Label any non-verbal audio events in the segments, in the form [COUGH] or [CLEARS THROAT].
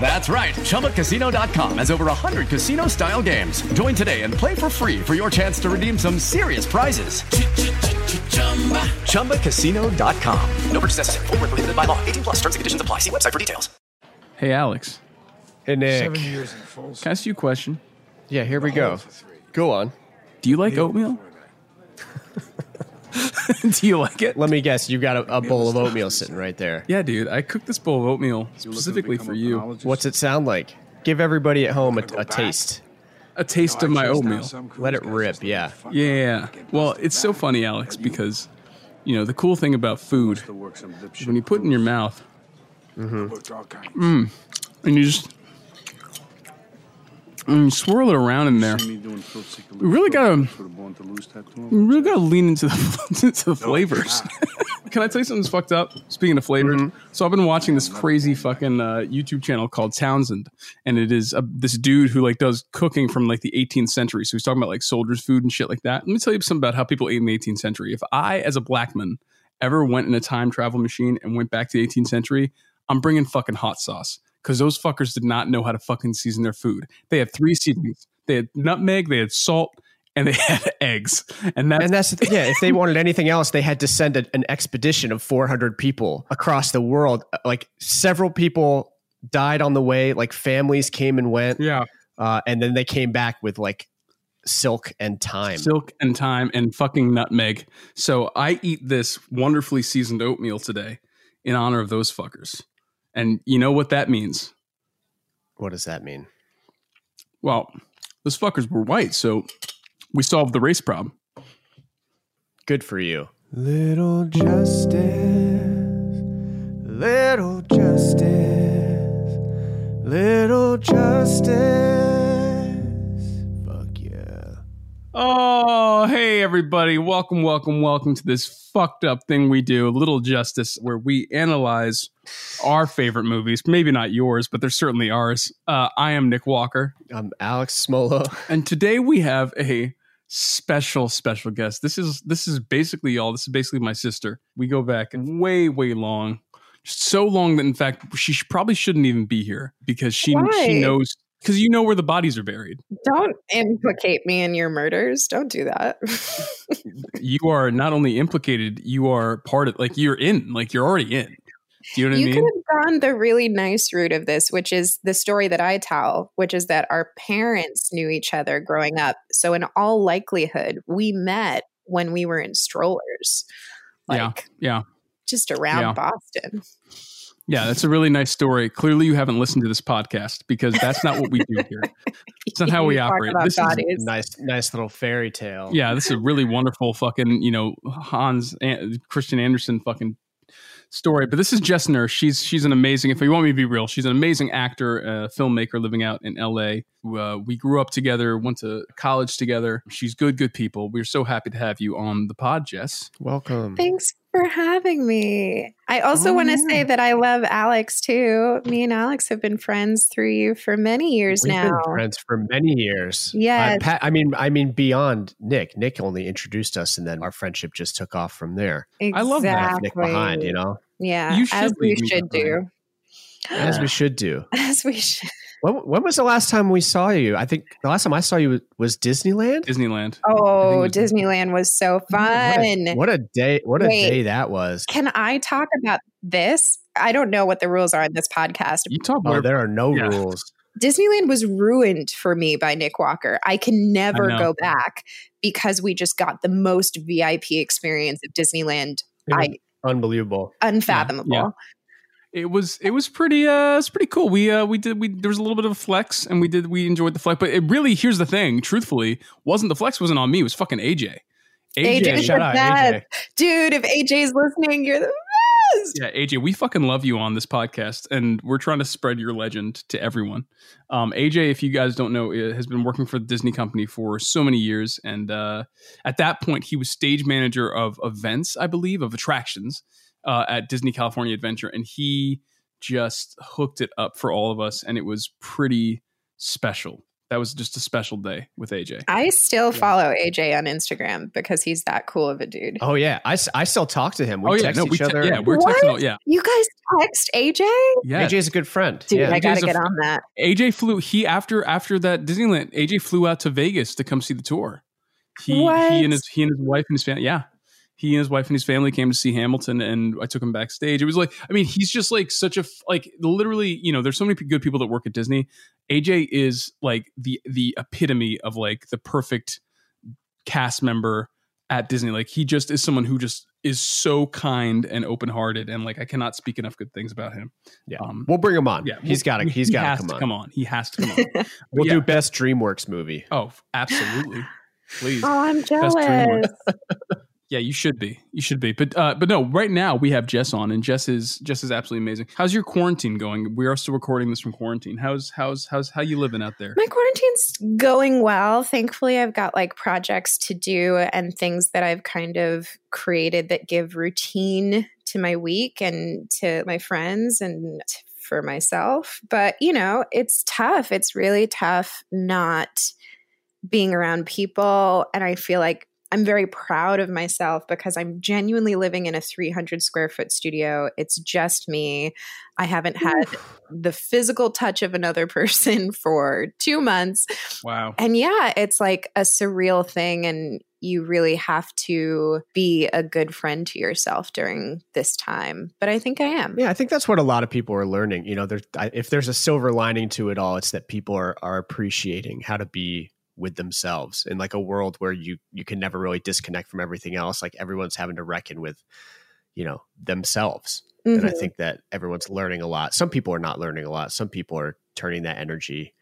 That's right. ChumbaCasino.com has over 100 casino style games. Join today and play for free for your chance to redeem some serious prizes. ChumbaCasino.com. No purchase necessary. Full prohibited by law. 18 plus terms and conditions apply. See website for details. Hey, Alex. Hey, Nick. Seven years in full. Can I ask you a question? Yeah, here we go. Oh, go on. Do you like oatmeal? [LAUGHS] [LAUGHS] Do you like it? Let me guess. You got a, a bowl of oatmeal sitting right there. Yeah, dude. I cooked this bowl of oatmeal specifically for you. What's it sound like? Give everybody at home a, a taste. A taste of my oatmeal. Let it rip. Yeah. Yeah. Well, it's so funny, Alex, because you know the cool thing about food is when you put it in your mouth, mm, and you just and swirl it around in there. We really gotta, we really gotta lean into the, [LAUGHS] into the flavors. [LAUGHS] Can I tell you something's fucked up? Speaking of flavors, so I've been watching this crazy fucking uh, YouTube channel called Townsend, and it is a, this dude who like does cooking from like the 18th century. So he's talking about like soldiers' food and shit like that. Let me tell you something about how people ate in the 18th century. If I, as a black man, ever went in a time travel machine and went back to the 18th century, I'm bringing fucking hot sauce because those fuckers did not know how to fucking season their food. They had three seasonings. They had nutmeg, they had salt, and they [LAUGHS] had eggs. And that's, And that's the thing. Yeah, if they wanted anything else, they had to send a, an expedition of 400 people across the world. Like several people died on the way. Like families came and went. yeah, Uh, and then they came back with like silk and thyme. silk and thyme and fucking nutmeg. So I eat this wonderfully seasoned oatmeal today in honor of those fuckers. And you know what that means? What does that mean? Well, those fuckers were white, so we solved the race problem. Good for you. Little justice, little justice, little justice. Fuck yeah. Oh, hey everybody. Welcome, welcome, welcome to this fucked up thing we do, Little Justice, where we analyze our favorite movies. Maybe not yours, but they're certainly ours. Uh, I am Nick Walker, I'm Alex Smolo. [LAUGHS] and today we have a special, special guest. This is this is basically all. This is basically my sister. We go back way, way long. So long that in fact she probably shouldn't even be here because she Why? she knows because you know where the bodies are buried. Don't implicate me in your murders. Don't do that. [LAUGHS] you are not only implicated, you are part of like you're in, like you're already in. Do you know what you I could mean? have gone the really nice route of this, which is the story that I tell, which is that our parents knew each other growing up. So, in all likelihood, we met when we were in strollers, like yeah, yeah, just around Yeah. Boston. Yeah. That's a really nice story. Clearly, you haven't listened to this podcast because that's not what we do here. It's not [LAUGHS] how we You operate. about This is- bodies. Nice, nice little fairy tale. Yeah, this is a really wonderful fucking, you know, Hans An- Christian Andersen fucking story. But this is Jess Nurse. She's she's an amazing. If you want me to be real, she's an amazing actor, uh, filmmaker living out in L.A. Uh, we grew up together, went to college together. She's good, good people. We're so happy to have you on the pod, Jess. Welcome. Thanks for having me. I also Oh, want to yeah. say that I love Alex too. Me and Alex have been friends through you for many years We've now. been friends for many years. Yes. Uh, I mean, I mean, beyond Nick. Nick only introduced us, and then our friendship just took off from there. I love that. Nick behind, you know, Yeah, You should as we [SIGHS] should do. as we should do. As we should. When, when was the last time we saw you? I think the last time I saw you was, was Disneyland. Disneyland. Oh, was- Disneyland was so What fun. a, what a day! What a Wait. day that was. Can I talk about this? I don't know what the rules are in this podcast. You talk Oh, about there are no Yeah. rules. Disneyland was ruined for me by Nick Walker. I can never know. go back because we just got the most VIP experience of Disneyland I unbelievable. unfathomable. Yeah. It was it was pretty uh it's pretty cool. We uh we did we there was a little bit of a flex and we did we enjoyed the flex, but it really here's the thing, truthfully, wasn't the flex wasn't on me, it was fucking AJ. AJ, shout the out. AJ. dude. If AJ's listening, you're the best. Yeah, AJ, we fucking love you on this podcast, and we're trying to spread your legend to everyone. Um, AJ, if you guys don't know, uh, has been working for the Disney company for so many years, and uh, at that point, he was stage manager of events, I believe, of attractions uh, at Disney California Adventure, and he just hooked it up for all of us, and it was pretty special. That was just a special day with AJ. I still follow AJ on Instagram because he's that cool of a dude. Oh yeah, I, I still talk to him. We oh yeah, text no, each we te- other. yeah, we're What? texting. all- Yeah, You guys text AJ? yeah. AJ's a good friend. Dude, yeah. I gotta get f- on that. AJ flew he after after that Disneyland. AJ flew out to Vegas to come see the tour. He What? he and his he and his wife and his family. Yeah, he and his wife and his family came to see Hamilton, and I took him backstage. It was like I mean, he's just like such a, like literally. You know, there's so many good people that work at Disney. AJ is like the the epitome of like the perfect cast member at Disney. Like he just is someone who just is so kind and open hearted, and like I cannot speak enough good things about him. Yeah. Um, we'll bring him on. yeah, he's got to. he He's got to come on. come on. He has to come on. [LAUGHS] [LAUGHS] We'll Yeah. do best DreamWorks movie. Oh, absolutely. [LAUGHS] Please. Oh, I'm Best jealous. Yeah, you should be. You should be. But uh, but no, right now we have Jess on, and Jess is Jess is absolutely amazing. How's your quarantine going? We are still recording this from quarantine. How's how's how's how you living out there? My quarantine's going well. Thankfully, I've got like projects to do and things that I've kind of created that give routine to my week and to my friends and for myself. But, you know, it's tough. It's really tough not being around people. And I feel like I'm very proud of myself because I'm genuinely living in a 300 square foot studio. It's just me. I haven't had the physical touch of another [LAUGHS] person for two months. Wow. And yeah, it's like a surreal thing. And you really have to be a good friend to yourself during this time. But I think I am. Yeah, I think that's what a lot of people are learning. You know, there's I, if there's a silver lining to it all, it's that people are are appreciating how to be with themselves in like a world where you you can never really disconnect from everything else. Like everyone's having to reckon with, you know, themselves. And I Mhm. think that everyone's learning a lot. Some people are not learning a lot. Some people are turning that energy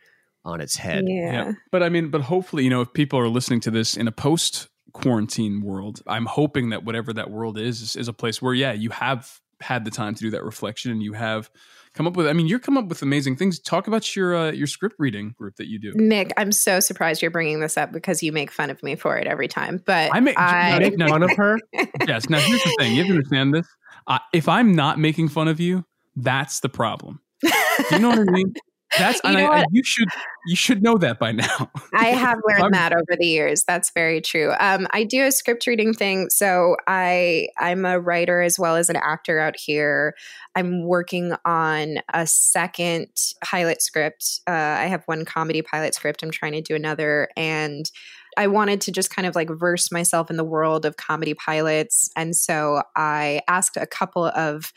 on its head. Yeah. But I mean, but hopefully, you know, if people are listening to this in a post quarantine world, I'm hoping that whatever that world is, is is a place where yeah, you have had the time to do that reflection and you have come up with I mean, you're come up with amazing things. Talk about your uh, your script reading group that you do. Nick, I'm so surprised you're bringing this up because you make fun of me for it every time. But I make- I, Make No, [LAUGHS] fun of her. yes. Now here's the thing. You have to understand this. Uh, if I'm not making fun of you, that's the problem. Do you know what I mean? That's You know I, I- you should you should know that by now. I have [LAUGHS] learned that over the years. That's very true. Um, I do a script reading thing, so I I'm a writer as well as an actor out here. I'm working on a second pilot script. Uh, I have one comedy pilot script. I'm trying to do another, and I wanted to just kind of like verse myself in the world of comedy pilots, and so I asked a couple of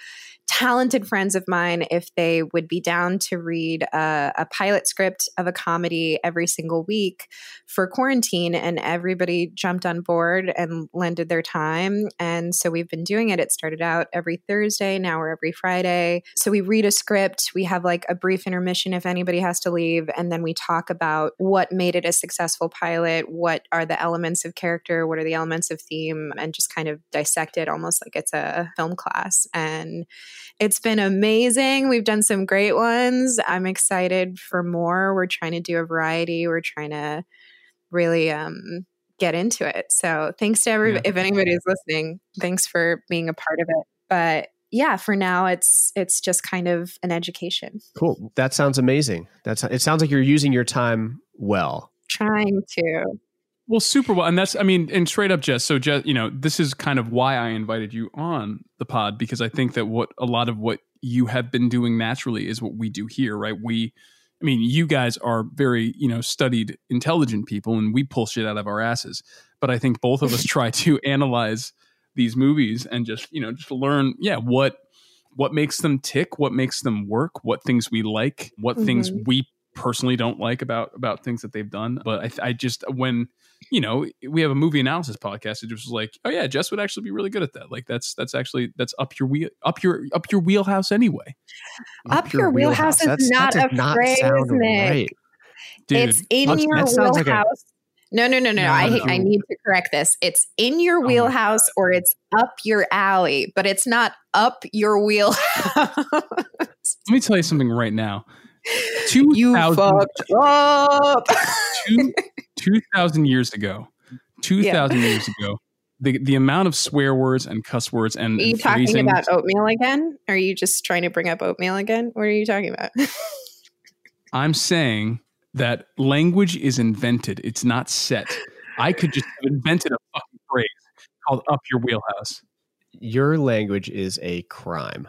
talented friends of mine if they would be down to read a, a pilot script of a comedy every single week for quarantine and everybody jumped on board and lended their time. And so we've been doing it. It started out every thursday now we're every friday. So we read a script we have like a brief intermission if anybody has to leave and then we talk about what made it a successful pilot what are the elements of character what are the elements of theme and just kind of dissect it almost like it's a film class. And it's been amazing. We've done some great ones. I'm excited for more. We're trying to do a variety. We're trying to really um, get into it. So thanks to every Yeah. if anybody's listening, thanks for being a part of it. But yeah, for now it's it's just kind of an education. Cool. That sounds amazing. That's it sounds like you're using your time well. Trying to. Well, super well, and that's I mean, and straight up, Jess. So, Jess, you know, this is kind of why I invited you on the pod because I think that what a lot of what you have been doing naturally is what we do here, right? We, I mean, you guys are very you know studied, intelligent people, and we pull shit out of our asses. But I think both of us [LAUGHS] try to analyze these movies and just you know just learn, yeah, what what makes them tick, what makes them work, what things we like, what things Mhm. we personally don't like about about things that they've done. But I, I just when you know we have a movie analysis podcast, it just was like, oh yeah, Jess would actually be really good at that. Like that's that's actually that's up your wheel up your up your wheelhouse anyway. Up, your, wheelhouse, is not that a does not phrase, sound Nick. right. Dude, it's in your that sounds like a- wheelhouse. no, no, no, no. No, I, no. I need to correct this. It's in your oh my wheelhouse or it's up your alley, but it's not up your wheelhouse. let me tell you something right now. Two you fucked up. two two thousand years ago, two thousand years ago, the the amount of swear words and cuss words and, Are you and talking about oatmeal again? Are you just trying to bring up oatmeal again? What are you talking about? [LAUGHS] I'm saying that language is invented; it's not set. I could just have invented a fucking phrase called "up your wheelhouse." Your language is a crime.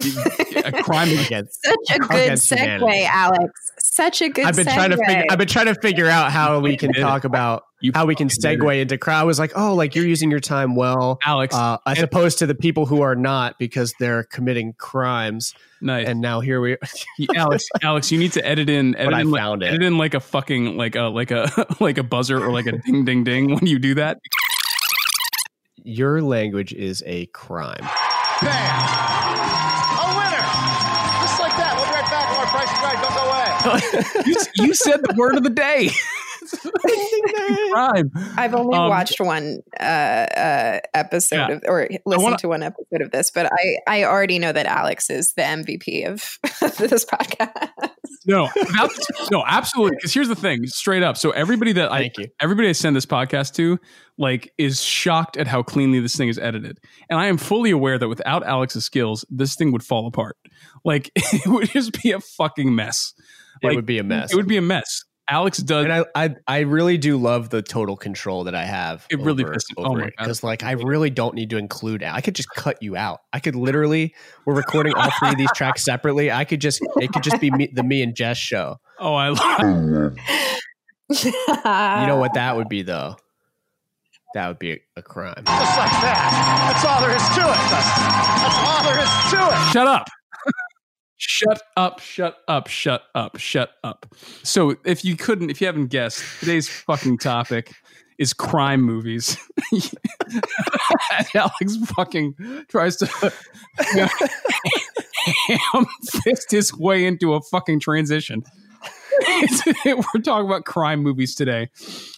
A crime [LAUGHS] against Such a good against segue, humanity. Alex. Such a good I've been segue. trying to figure. I've been trying to figure out how we can talk about You how we can fucking segue into crowd. I was like, oh, like you're using your time well, Alex, uh, as and- opposed to the people who are not because they're committing crimes. nice. And now here we. [LAUGHS] are. Alex, Alex, you need to edit in, edit I in, like, found it. edit in like a fucking like a like a [LAUGHS] like a buzzer or like a ding ding ding when you do that. Your language is a crime. A [LAUGHS] You, you said the word of the day. [LAUGHS] Crime. I've only Um, watched one uh, uh, episode Yeah. of, or listened wanna- to one episode of this, but I, I already know that Alex is the MVP of [LAUGHS] this podcast. No, without- no, absolutely. Because here's the thing, straight up. So everybody that I Thank you. everybody I send this podcast to, like, is shocked at how cleanly this thing is edited. And I am fully aware that without Alex's skills, this thing would fall apart. Like, it would just be a fucking mess. It would be a mess. It would be a mess. Alex does. and I, I, I really do love the total control that I have. It really over, pissed me- oh over my it because like I really don't need to include. I could just cut you out. I could literally. We're recording all three of these tracks separately. I could just. It could just be me, the me and Jess show. oh, I love. [LAUGHS] You know what that would [LAUGHS] be though? That would be a, a crime. Just like that. That's all there is to it. That's all there is to it. Shut up. Shut up, shut up, shut up, shut up. So, if you couldn't, if you haven't guessed, today's fucking topic is crime movies. [LAUGHS] Alex fucking tries to ham [LAUGHS] fist his way into a fucking transition. [LAUGHS] We're talking about crime movies today,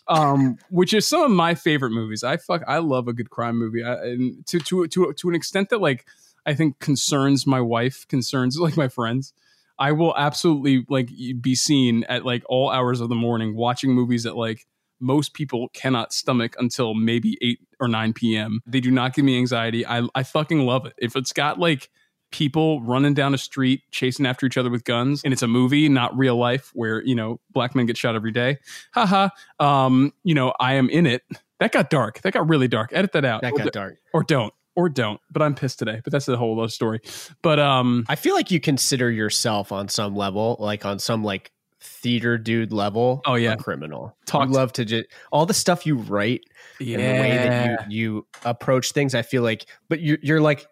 um, which is some of my favorite movies. I fuck, I love a good crime movie, I, and to to to to an extent that like I think concerns my wife, concerns [LAUGHS] like my friends. I will absolutely like be seen at like all hours of the morning watching movies that like most people cannot stomach until maybe 8 or 9 p.m. They do not give me anxiety. I I fucking love it. If it's got like people running down a street chasing after each other with guns and it's a movie not real life where you know black men get shot every day haha um you know i am in it that got dark that got really dark edit that out That got d- dark. or don't or don't but i'm pissed today but that's the whole other story but um I feel like you consider yourself on some level, like on some like theater dude level. Oh, yeah. a criminal. Talk you love to just all the stuff you write yeah and the way that you you approach things. I feel like, but you're you're like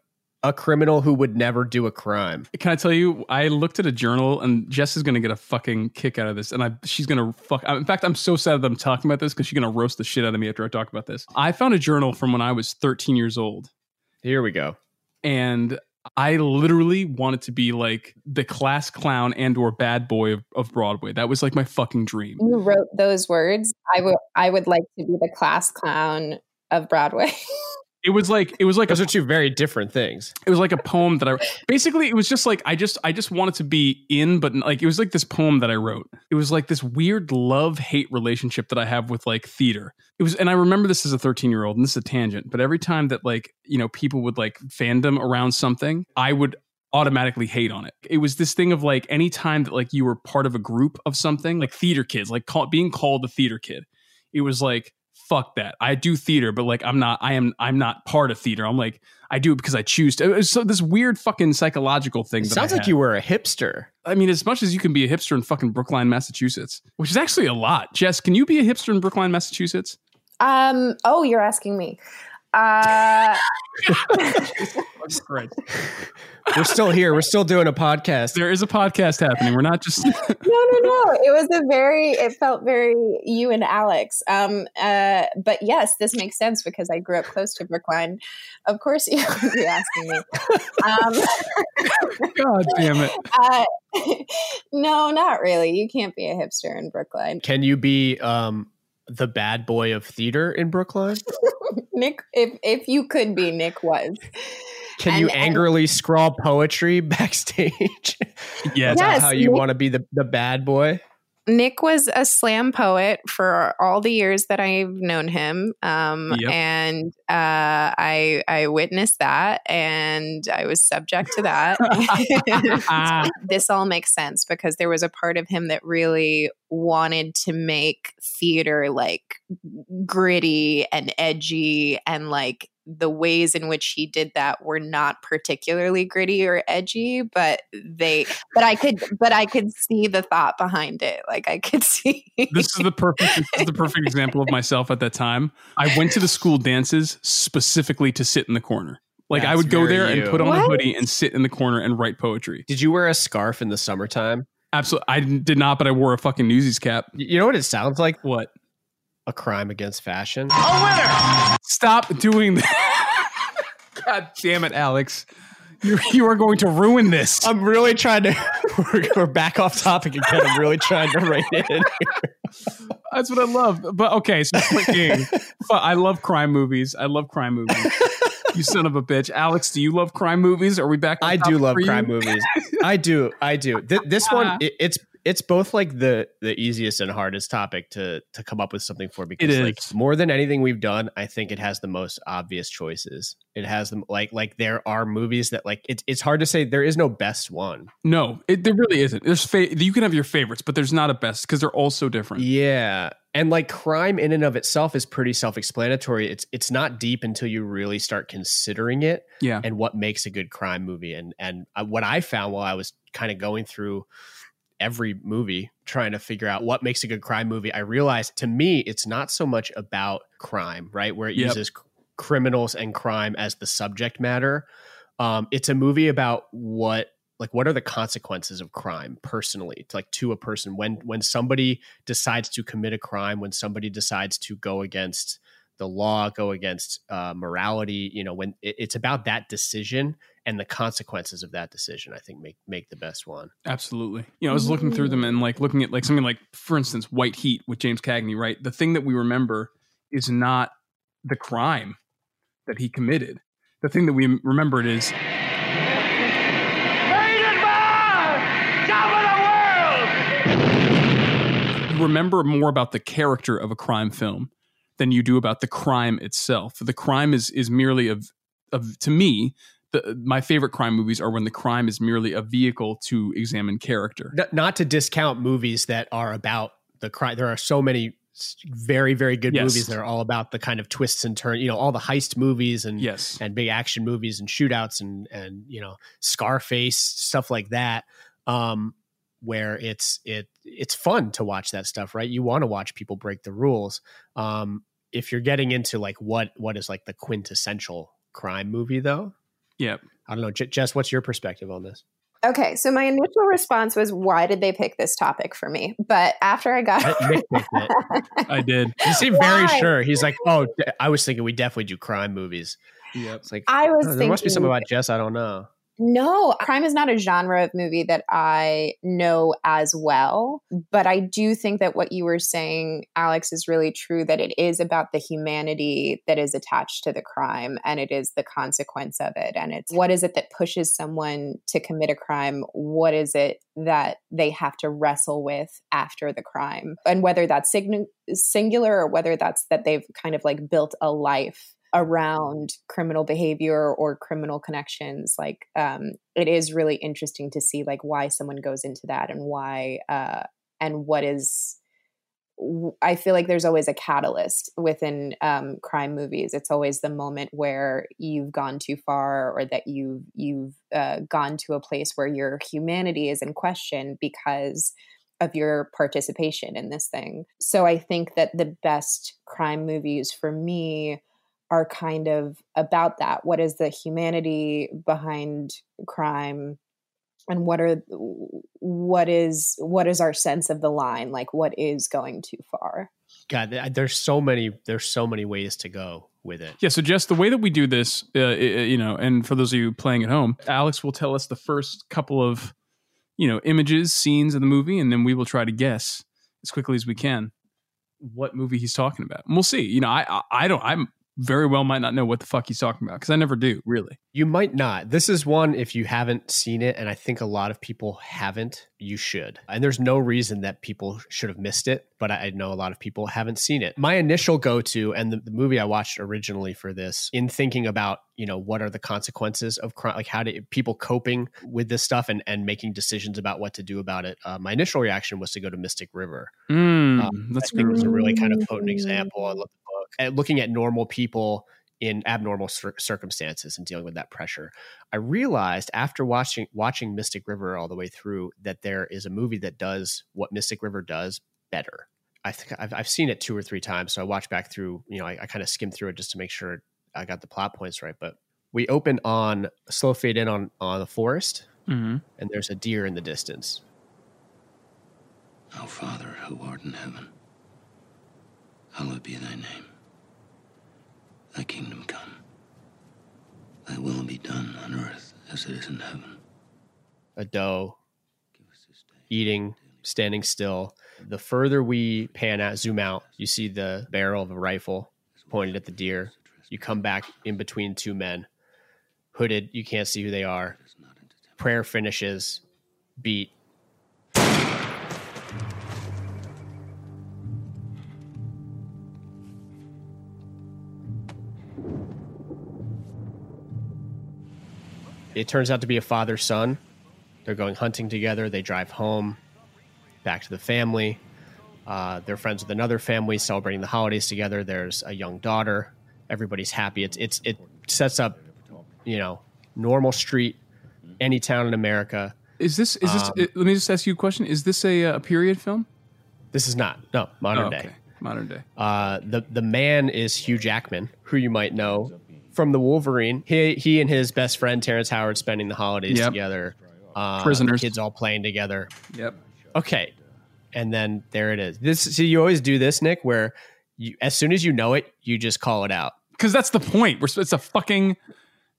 a criminal who would never do a crime. Can I tell you? I looked at a journal, and Jess is going to get a fucking kick out of this, and I she's going to fuck. In fact, I'm so sad that I'm talking about this because she's going to roast the shit out of me after I talk about this. I found a journal from when I was 13 years old, Here we go. and I literally wanted to be like the class clown and or bad boy of, of Broadway. That was like my fucking dream. you wrote those words. I would I would like to be the class clown of Broadway. [LAUGHS] It was like it was like a Those are two very different things. it was like a poem that I basically it was just like I just I just wanted to be in, but like it was like this poem that I wrote. It was like this weird love hate relationship that I have with like theater. It was, and I remember this as a 13 year old, and this is a tangent, but every time that like you know people would like fandom around something, I would automatically hate on it. It was this thing of like any time that like you were part of a group of something, like theater kids, like call, being called a theater kid, it was like fuck that. I do theater, but like I'm not I am I'm not part of theater. I'm like I do it because I choose to. So this weird fucking psychological thing. It that I sounds like had. you were a hipster. I mean, as much as you can be a hipster in fucking Brookline, Massachusetts, which is actually a lot. Jess, can you be a hipster in Brookline, Massachusetts? um. Oh, you're asking me. Uh, Christ. [LAUGHS] We're still here. We're still doing a podcast. There is a podcast happening. We're not just [LAUGHS] no, no, no. It was a very. It felt very you and Alex. Um. Uh. But yes, this makes sense because I grew up close to Brookline. Of course, [LAUGHS] you would be asking me. Um. God damn it. Uh, no, not really. You can't be a hipster in Brookline. Can you be um the bad boy of theater in Brookline? [LAUGHS] Nick, if if you could be, Nick was. Can you And- and- angrily scrawl poetry [LAUGHS] backstage? Yes. Is that Yes, how you Nick- want to be the, the bad boy? Nick was a slam poet for all the years that I've known him, um, Yep. and uh, I I witnessed that, and I was subject to that. [LAUGHS] [LAUGHS] this all makes sense because there was a part of him that really wanted to make theater like gritty and edgy, and like the ways in which he did that were not particularly gritty or edgy, but they but I could but I could see the thought behind it. Like I could [LAUGHS] see this is the perfect this is the perfect example of myself at that time. I went to the school dances specifically to sit in the corner. Like I would go very there and put on a hoodie and sit in the corner and write poetry. Did you wear a scarf in the summertime? Absolutely, I did not, but I wore a fucking Newsies cap. You know what it sounds like? What? A crime against fashion. A winner! Stop doing that! [LAUGHS] God damn it, Alex! You you are going to ruin this. I'm really trying to. [LAUGHS] We're, we're back off topic again. I'm really trying to rein it in. That's what I love. But okay, so point being, fu- I love crime movies. I love crime movies. you son of a bitch, Alex. Do you love crime movies? Are we back? on I do love for you? crime movies. I do. I do. Th- this Uh-huh. one, it, it's it's both like the the easiest and hardest topic to to come up with something for because like is. more than anything we've done, I think it has the most obvious choices. It has them like like there are movies that like it's it's hard to say there is no best one. No, it, there really isn't. There's fa- you can have your favorites, but there's not a best because they're all so different. Yeah. And like crime in and of itself is pretty self-explanatory. It's it's not deep until you really start considering it Yeah. and what makes a good crime movie. And and uh, what I found while I was kind of going through every movie trying to figure out what makes a good crime movie, I realized to me it's not so much about crime, right? Where it Yep. uses criminals and crime as the subject matter. Um, it's a movie about what like what are the consequences of crime personally to like to a person when when somebody decides to commit a crime when somebody decides to go against the law go against uh, morality you know when it, it's about that decision and the consequences of that decision i think make make the best one Absolutely. You know, I was looking through them and like looking at like something like, for instance, White Heat with James Cagney, right? The thing that we remember is not the crime that he committed. The thing that we remember is you remember more about the character of a crime film than you do about the crime itself. The crime is is merely of of to me the, my favorite crime movies are when the crime is merely a vehicle to examine character. N- not to discount movies that are about the crime there are so many very very good Yes. movies that are all about the kind of twists and turns you know all the heist movies and Yes. and big action movies and shootouts and and you know Scarface stuff like that um where it's it it's fun to watch that stuff right you want to watch people break the rules um if you're getting into like what what is like the quintessential crime movie though Yeah. I don't know J- Jess what's your perspective on this Okay, so my initial response was, "Why did they pick this topic for me?" But after I got, I- [LAUGHS] it. I did. He seemed very sure. He's like, oh, I was thinking we definitely do crime movies. Yep. It's like, I was oh, there thinking, must be something about Jess I don't know. No, crime is not a genre of movie that I know as well. But I do think that what you were saying, Alex, is really true that it is about the humanity that is attached to the crime and it is the consequence of it. And it's what is it that pushes someone to commit a crime? What is it that they have to wrestle with after the crime? And whether that's sign- singular or whether that's that they've kind of like built a life around criminal behavior or criminal connections like um it is really interesting to see like why someone goes into that and why uh and what is I feel like there's always a catalyst within um, crime movies. It's always the moment where you've gone too far, or that you've you've uh, gone to a place where your humanity is in question because of your participation in this thing. So I think that the best crime movies for me are kind of about that. What is the humanity behind crime? And what are what is what is our sense of the line? Like what is going too far? God, there's so many there's so many ways to go with it. Yeah. So, just the way that we do this, uh, you know, and for those of you playing at home, Alex will tell us the first couple of, you know, images, scenes of the movie, and then we will try to guess as quickly as we can what movie he's talking about. And we'll see. You know, I, I, I don't, I'm very well might not know what the fuck he's talking about because I never do really. You might not. This is one if you haven't seen it, and I think a lot of people haven't. You should, and there's no reason that people should have missed it. But I know a lot of people haven't seen it. My initial go to, and the, the movie I watched originally for this, in thinking about you know what are the consequences of crime, like how do people coping with this stuff and and making decisions about what to do about it. Uh, my initial reaction was to go to Mystic River. Mm, um, that's I think it was a really kind of potent example. I love at looking at normal people in abnormal cir- circumstances and dealing with that pressure. I realized after watching watching Mystic River all the way through that there is a movie that does what Mystic River does better. I think I've, I've seen it two or three times, so I watched back through. You know, I, I kind of skimmed through it just to make sure I got the plot points right. But we open on slow fade in on on the forest, mm-hmm. and there's a deer in the distance. Our Father who art in heaven, hallowed be thy name. Thy kingdom come. Thy will be done on earth as it is in heaven. A doe eating, standing still. The further we pan out, zoom out, you see the barrel of a rifle pointed at the deer. You come back in between two men, hooded. You can't see who they are. Prayer finishes, beat, it turns out to be a father son. They're going hunting together. They drive home, back to the family. Uh, they're friends with another family celebrating the holidays together. There's a young daughter. Everybody's happy. It's it's it sets up, you know, normal street, any town in America. Is this is this? Um, let me just ask you a question. Is this a, a period film? This is not. No, modern oh, okay. day. Modern day. Uh, the the man is Hugh Jackman, who you might know from the Wolverine. He he and his best friend Terrence Howard spending the holidays yep. together. Uh, Prisoners, kids all playing together. Yep. Okay, and then there it is. This see, you always do this, Nick, where you, as soon as you know it, you just call it out because that's the point. We're it's a fucking.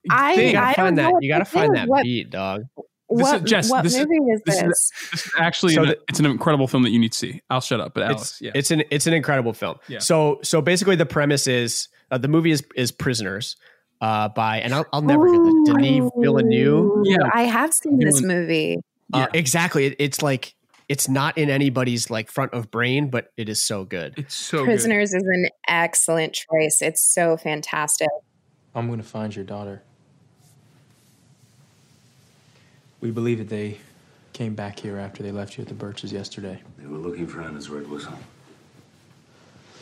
I, thing. You gotta I find that. You gotta find that what, beat, dog. What, is, Jess, what this movie is, this? This is, this is actually so an, the, it's an incredible film that you need to see. I'll shut up, but Alex, it's, yeah, it's an it's an incredible film. Yeah. So so basically, the premise is uh, the movie is is Prisoners uh, by, and I'll, I'll never get the Denis Villeneuve. Yeah, I have seen this movie. Uh, yeah. Exactly. It, it's like it's not in anybody's like front of brain, but it is so good. It's so Prisoners good. is an excellent choice. It's so fantastic. I'm going to find your daughter. We believe that they came back here after they left you at the Birches yesterday. They were looking for Anna's red whistle.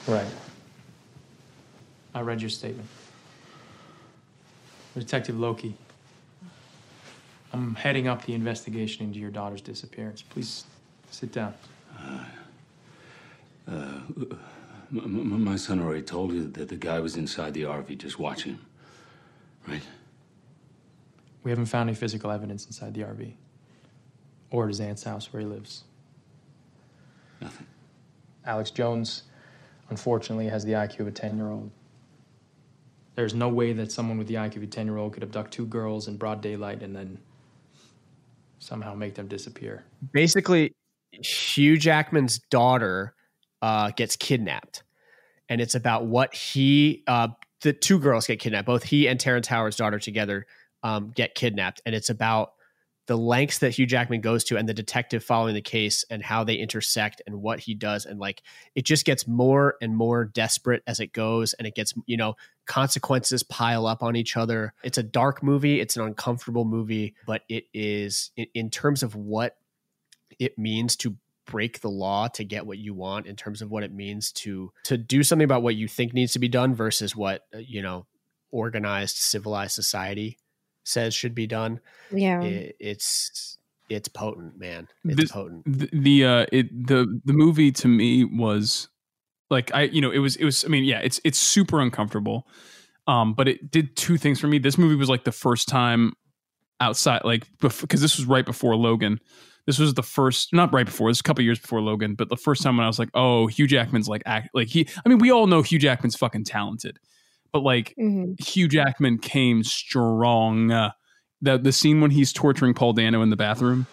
Right. I read your statement. Detective Loki, I'm heading up the investigation into your daughter's disappearance. Please sit down. Uh, uh, my son already told you that the guy was inside the RV just watching him, right? We haven't found any physical evidence inside the RV or at his aunt's house where he lives. Nothing. Alex Jones, unfortunately, has the IQ of a 10 year old. There's no way that someone with the IQ of a 10 year old could abduct two girls in broad daylight and then somehow make them disappear. Basically, Hugh Jackman's daughter uh, gets kidnapped. And it's about what he, uh, the two girls get kidnapped. Both he and Terrence Howard's daughter together um, get kidnapped. And it's about the lengths that Hugh Jackman goes to and the detective following the case and how they intersect and what he does. And like it just gets more and more desperate as it goes. And it gets, you know, consequences pile up on each other. It's a dark movie, it's an uncomfortable movie, but it is, in, in terms of what it means to break the law to get what you want in terms of what it means to to do something about what you think needs to be done versus what uh, you know organized civilized society says should be done. Yeah, it, it's it's potent, man. It's this, potent. The, the uh, it the the movie to me was like I you know it was it was I mean yeah it's it's super uncomfortable. Um, but it did two things for me. This movie was like the first time outside, like because this was right before Logan. This was the first, not right before, this was a couple years before Logan, but the first time when I was like, oh, Hugh Jackman's like act like he. I mean, we all know Hugh Jackman's fucking talented, but like Mm-hmm. Hugh Jackman came strong. Uh, the the scene when he's torturing Paul Dano in the bathroom.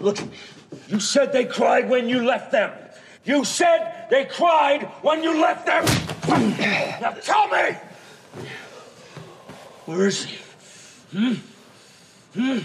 Look, you said they cried when you left them. You said they cried when you left them. Now tell me, where is he? Hmm? Hmm?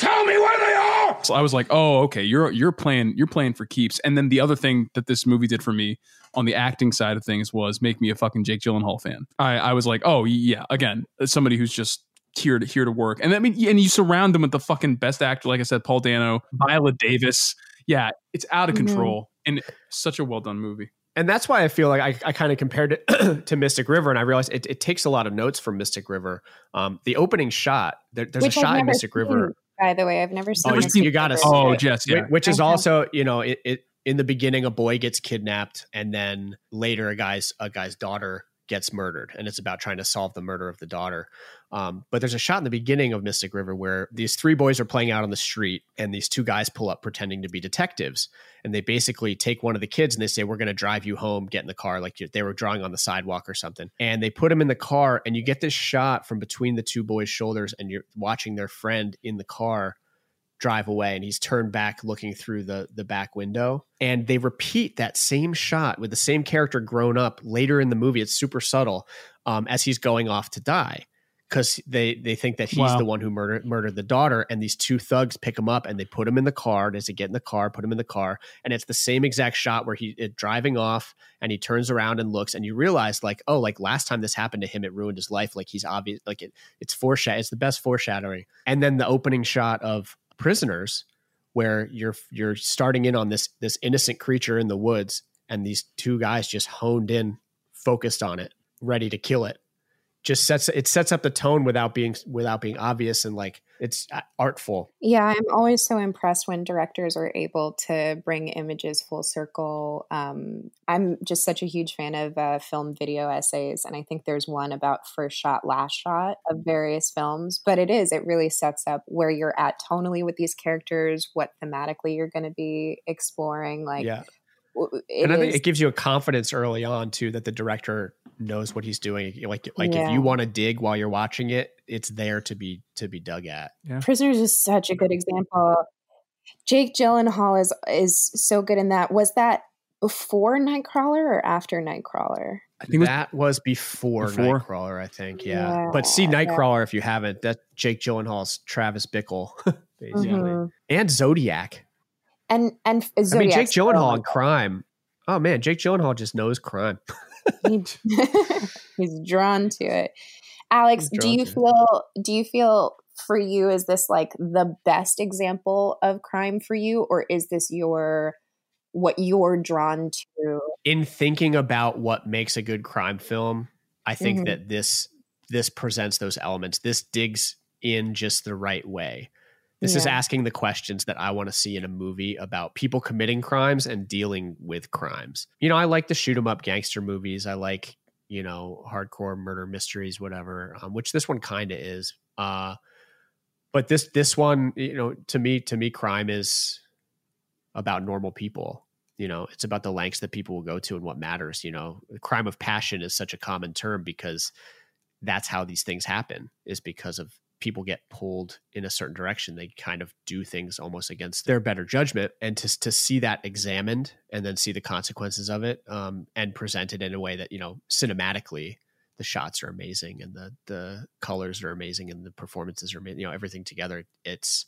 Tell me where they are. So I was like, oh, okay, you're you're playing you're playing for keeps. And then the other thing that this movie did for me on the acting side of things was make me a fucking Jake Gyllenhaal fan. I, I was like, oh yeah, again, somebody who's just here to here to work. And I mean, and you surround them with the fucking best actor, like I said, Paul Dano, Viola Davis. Yeah, it's out of Mhm. control and such a well done movie. and that's why I feel like I, I kind of compared it [CLEARS THROAT] to Mystic River, and I realized it, it takes a lot of notes from Mystic River. Um, the opening shot, there, there's Which a I've shot in Mystic seen, River. By the way, I've never oh, seen. Oh, you, you got to River. see Oh, it. Jess, yeah. Which is also, you know, it, it in the beginning a boy gets kidnapped, and then later a guy's a guy's daughter gets murdered, and it's about trying to solve the murder of the daughter. Um, but there's a shot in the beginning of Mystic River where these three boys are playing out on the street, and these two guys pull up pretending to be detectives, and they basically take one of the kids and they say, "We're going to drive you home. Get in the car." Like they were drawing on the sidewalk or something, and they put him in the car, and you get this shot from between the two boys' shoulders, and you're watching their friend in the car drive away and he's turned back looking through the the back window and they repeat that same shot with the same character grown up later in the movie it's super subtle um, as he's going off to die because they they think that he's Wow. the one who murdered murdered the daughter and these two thugs pick him up and they put him in the car as they get in the car put him in the car and it's the same exact shot where he it, driving off and he turns around and looks and you realize like oh like last time this happened to him it ruined his life like he's obvious like it it's foreshadow it's the best foreshadowing and then the opening shot of prisoners where you're you're starting in on this this innocent creature in the woods and these two guys just honed in focused on it ready to kill it just sets it sets up the tone without being without being obvious and like it's uh, artful Yeah, I'm always so impressed when directors are able to bring images full circle. Um, I'm just such a huge fan of uh, film video essays, and I think there's one about first shot, last shot of various films. But it is, it really sets up where you're at tonally with these characters, what thematically you're going to be exploring. Like, yeah and I think is- it gives you a confidence early on too that the director knows what he's doing. Like like Yeah. if you want to dig while you're watching it, it's there to be to be dug at. Prisoners is such a good example. Jake Gyllenhaal is is so good in that. Was that before Nightcrawler or after Nightcrawler? I think that was before, Before? Nightcrawler, I think. Yeah. Yeah, but see yeah. Nightcrawler if you haven't. That Jake Gyllenhaal's Travis Bickle, [LAUGHS] basically. Mhm. And Zodiac. And and I mean Jake Gyllenhaal in crime. Oh man, Jake Gyllenhaal just knows crime. [LAUGHS] he- [LAUGHS] he's drawn to it. Alex, do you to it. feel do you feel for you is this like the best example of crime for you or is this your what you're drawn to? in thinking about what makes a good crime film, I think Mhm. that this this presents those elements. This digs in just the right way. This is asking the questions that I want to see in a movie about people committing crimes and dealing with crimes. You know, I like the shoot 'em up gangster movies. I like, you know, hardcore murder mysteries, whatever, um, which this one kind of is. Uh, but this this one, you know, to me, to me, crime is about normal people. You know, it's about the lengths that people will go to and what matters. You know, the crime of passion is such a common term because that's how these things happen, is because of people get pulled in a certain direction. They kind of do things almost against their better judgment. And to, to see that examined and then see the consequences of it um, and presented in a way that, you know, cinematically, the shots are amazing and the the colors are amazing and the performances are amazing. You know, everything together, it's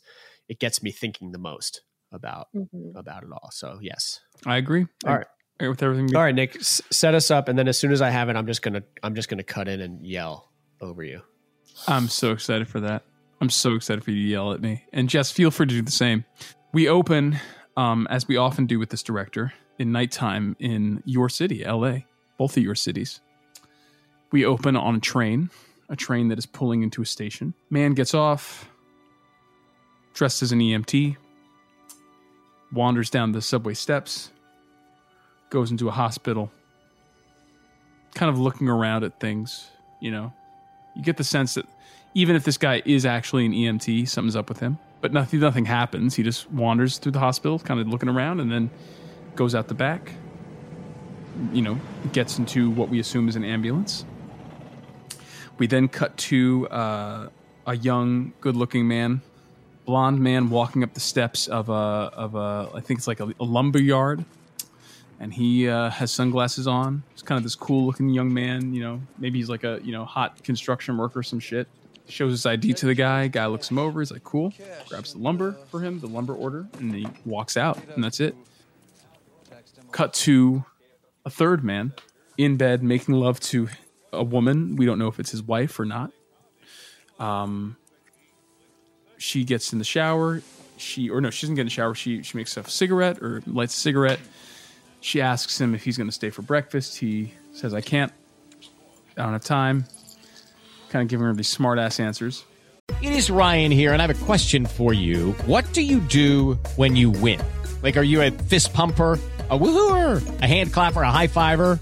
it gets me thinking the most about Mhm. about it all. So yes. I agree. All right. I agree with everything. All right, Nick, s- set us up, and then as soon as I have it, I'm just gonna I'm just gonna cut in and yell over you. I'm so excited for that. I'm so excited for you to yell at me. And Jess, feel free to do the same. We open, um, as we often do with this director, in nighttime in your city, LA, both of your cities. We open on a train, a train that is pulling into a station. Man gets off, dressed as an EMT, wanders down the subway steps, goes into a hospital, kind of looking around at things. You know, you get the sense that even if this guy is actually an EMT, something's up with him. But nothing, nothing happens. He just wanders through the hospital, kind of looking around, and then goes out the back. You know, gets into what we assume is an ambulance. We then cut to uh, a young, good-looking man, blonde man, walking up the steps of a of a I think it's like a, a lumber yard, and he uh, has sunglasses on. He's kind of this cool-looking young man. You know, maybe he's like a you know hot construction worker, or some shit. Shows his ID to the guy. Guy looks him over. He's like, "Cool." Grabs the lumber for him, the lumber order, and he walks out, and that's it. Cut to a third man in bed making love to a woman. We don't know if it's his wife or not. Um, she gets in the shower. She or no, she doesn't get in the shower. She she makes a cigarette or lights a cigarette. She asks him if he's going to stay for breakfast. He says, "I can't. I don't have time." Kind of giving her these smart ass answers. It is Ryan here, and I have a question for you. What do you do when you win? Like, are you a fist pumper? A woohooer, a hand clapper, a high fiver.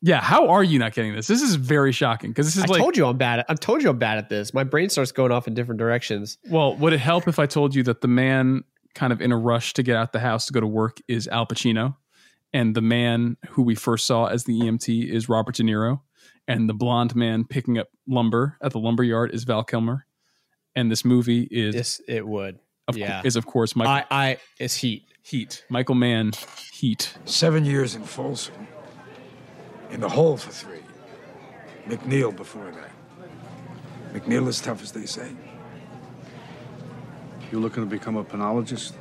Yeah, how are you not getting this? This is very shocking because this is I like. told you I'm bad. At, I told you I'm bad at this. My brain starts going off in different directions. Well, would it help if I told you that the man kind of in a rush to get out the house to go to work is Al Pacino, and the man who we first saw as the EMT is Robert De Niro, and the blonde man picking up lumber at the lumber yard is Val Kilmer, and this movie is Yes, it would. of yeah. cour- is of course Michael I, I it's Heat. Heat Michael Mann Heat. Seven years in Folsom. In the hole for three. McNeil before that. McNeil is tough as they say. You looking to become a penologist?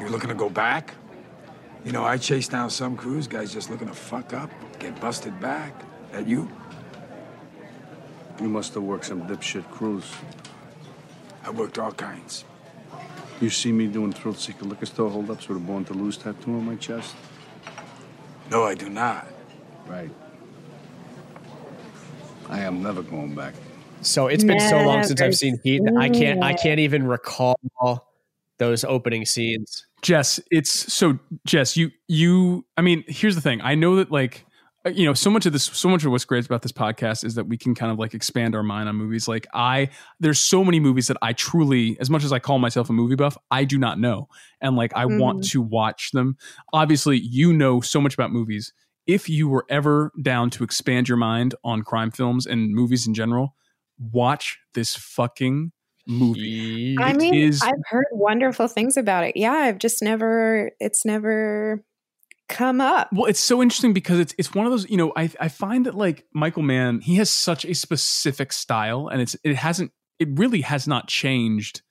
You looking to go back? You know, I chased down some crews, guys just looking to fuck up, get busted back. That you? You must have worked some dipshit crews. I worked all kinds. You see me doing thrill seeker liquor store holdups with a born to lose tattoo on my chest? No, I do not. Right. I am never going back. So it's been so long since I've seen Heat. that I can't. I can't even recall those opening scenes. Jess, it's so Jess, you you I mean, here's the thing. I know that like you know, so much of this so much of what's great about this podcast is that we can kind of like expand our mind on movies. Like I there's so many movies that I truly as much as I call myself a movie buff, I do not know. And like I want Mhm. to watch them. Obviously, you know so much about movies. If you were ever down to expand your mind on crime films and movies in general, watch this fucking movie. I It mean, is- I've heard wonderful things about it. Yeah, I've just never, it's never come up. Well, it's so interesting because it's it's one of those, you know, I I find that like Michael Mann, he has such a specific style and it's it hasn't it really has not changed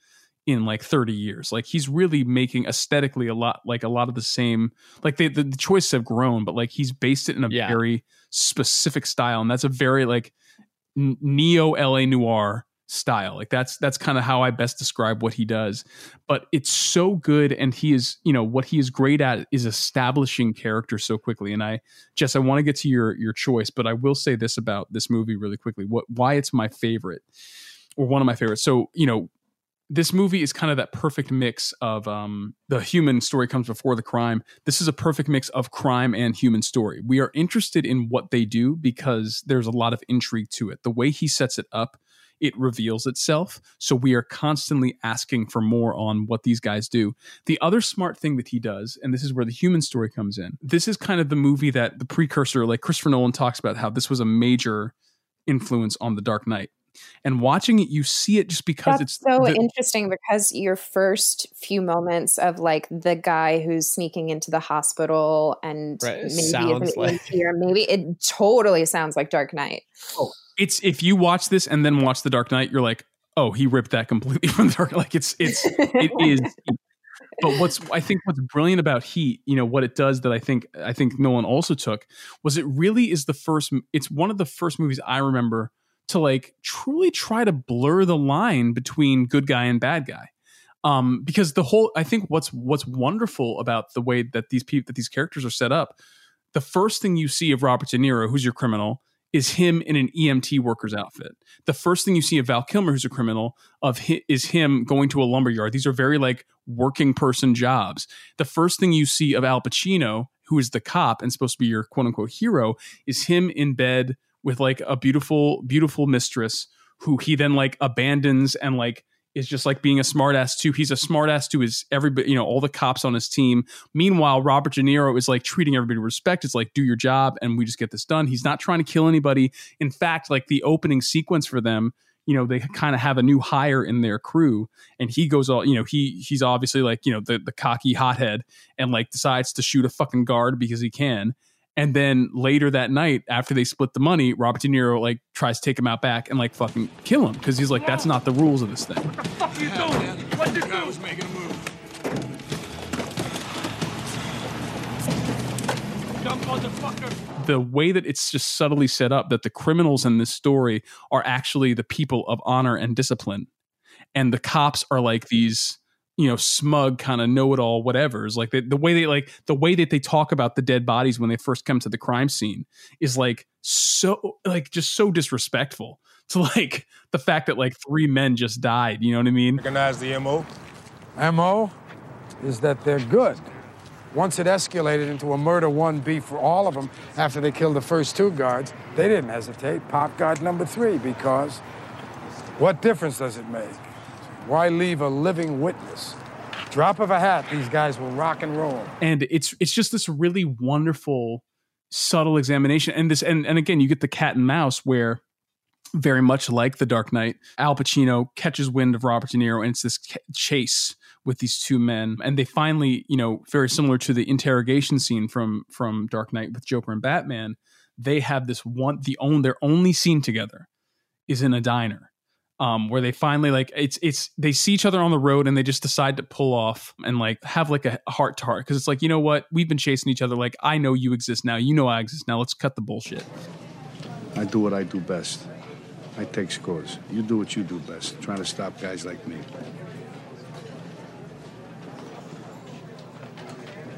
in like 30 years. Like he's really making aesthetically a lot like a lot of the same like they, the, the choices have grown, but like he's based it in a Yeah. very specific style and that's a very like n- neo LA noir style. Like that's that's kind of how I best describe what he does. But it's so good and he is, you know, what he is great at is establishing character so quickly. And I Jess, I want to get to your your choice, but I will say this about this movie really quickly. What why it's my favorite or one of my favorites. So, you know, this movie is kind of that perfect mix of um, the human story comes before the crime. This is a perfect mix of crime and human story. We are interested in what they do because there's a lot of intrigue to it. The way he sets it up, it reveals itself. So we are constantly asking for more on what these guys do. The other smart thing that he does, and this is where the human story comes in, this is kind of the movie that the precursor, like Christopher Nolan talks about how this was a major influence on The Dark Knight and watching it, you see it just because That's it's so the- interesting because your first few moments of like the guy who's sneaking into the hospital and Right, maybe sounds an like- EMT or maybe it totally sounds like Dark Knight. Oh, it's if you watch this and then watch The Dark Knight, you're like, oh, he ripped that completely [LAUGHS] from the Dark. Like it's it's it [LAUGHS] is. But what's I think what's brilliant about Heat, you know, what it does that I think I think Nolan also took was it really is the first. It's one of the first movies I remember to like truly try to blur the line between good guy and bad guy. Um, because the whole I think what's what's wonderful about the way that these people that these characters are set up, the first thing you see of Robert De Niro, who's your criminal, is him in an EMT worker's outfit. The first thing you see of Val Kilmer, who's a criminal, of hi- is him going to a lumberyard. These are very like working person jobs. The first thing you see of Al Pacino, who is the cop and supposed to be your quote unquote hero, is him in bed with like a beautiful, beautiful mistress who he then like abandons and like is just like being a smartass too. He's a smartass to his everybody, you know, all the cops on his team. Meanwhile, Robert De Niro is like treating everybody with respect. It's like, do your job and we just get this done. He's not trying to kill anybody. In fact, like the opening sequence for them, you know, they kind of have a new hire in their crew and he goes all, you know, he he's obviously like, you know, the the cocky hothead and like decides to shoot a fucking guard because he can. And then later that night, after they split the money, Robert De Niro like tries to take him out back and like fucking kill him because he's like, that's not the rules of this thing. fuck you doing? What did you was making a move. Dumb motherfucker. the way that it's just subtly set up that the criminals in this story are actually the people of honor and discipline and the cops are like these you know smug kind of know-it-all whatevers like the, the way they like the way that they talk about the dead bodies when they first come to the crime scene is like so like just so disrespectful [LAUGHS] to like the fact that like three men just died you know what i mean Recognize the MO? MO is that they're good. Once it escalated into a murder one beef for all of them after they killed the first two guards, they didn't hesitate. Pop guard number three because what difference does it make? Why leave a living witness? Drop of a hat, these guys will rock and roll. and it's it's just this really wonderful subtle examination and this and, and again you get the cat and mouse where very much like the dark knight al pacino catches wind of robert de niro and it's this chase with these two men and they finally you know very similar to the interrogation scene from from dark knight with joker and batman they have this one the own their only scene together is in a diner um, where they finally like it's it's they see each other on the road and they just decide to pull off and like have like a heart to heart because it's like you know what we've been chasing each other like I know you exist now you know I exist now let's cut the bullshit. I do what I do best. I take scores. You do what you do best, trying to stop guys like me.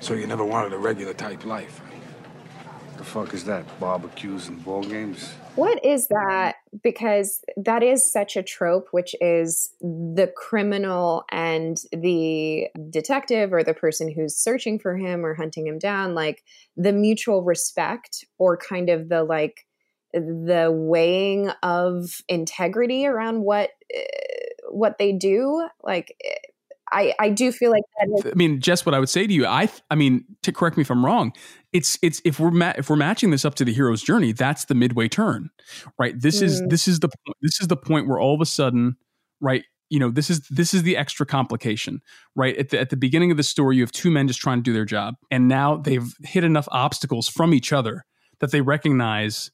So you never wanted a regular type life. The fuck is that? Barbecues and ball games? What is that? Because that is such a trope, which is the criminal and the detective or the person who's searching for him or hunting him down, like the mutual respect or kind of the like the weighing of integrity around what uh, what they do. Like I I do feel like that is I mean, Jess, what I would say to you, I, I mean, to correct me if I'm wrong, it's, it's if we're ma- if we're matching this up to the hero's journey, that's the midway turn, right? This is Mm. this is the point. This is the point where all of a sudden, right? You know, this is this is the extra complication, right? At the at the beginning of the story, you have two men just trying to do their job, and now they've hit enough obstacles from each other that they recognize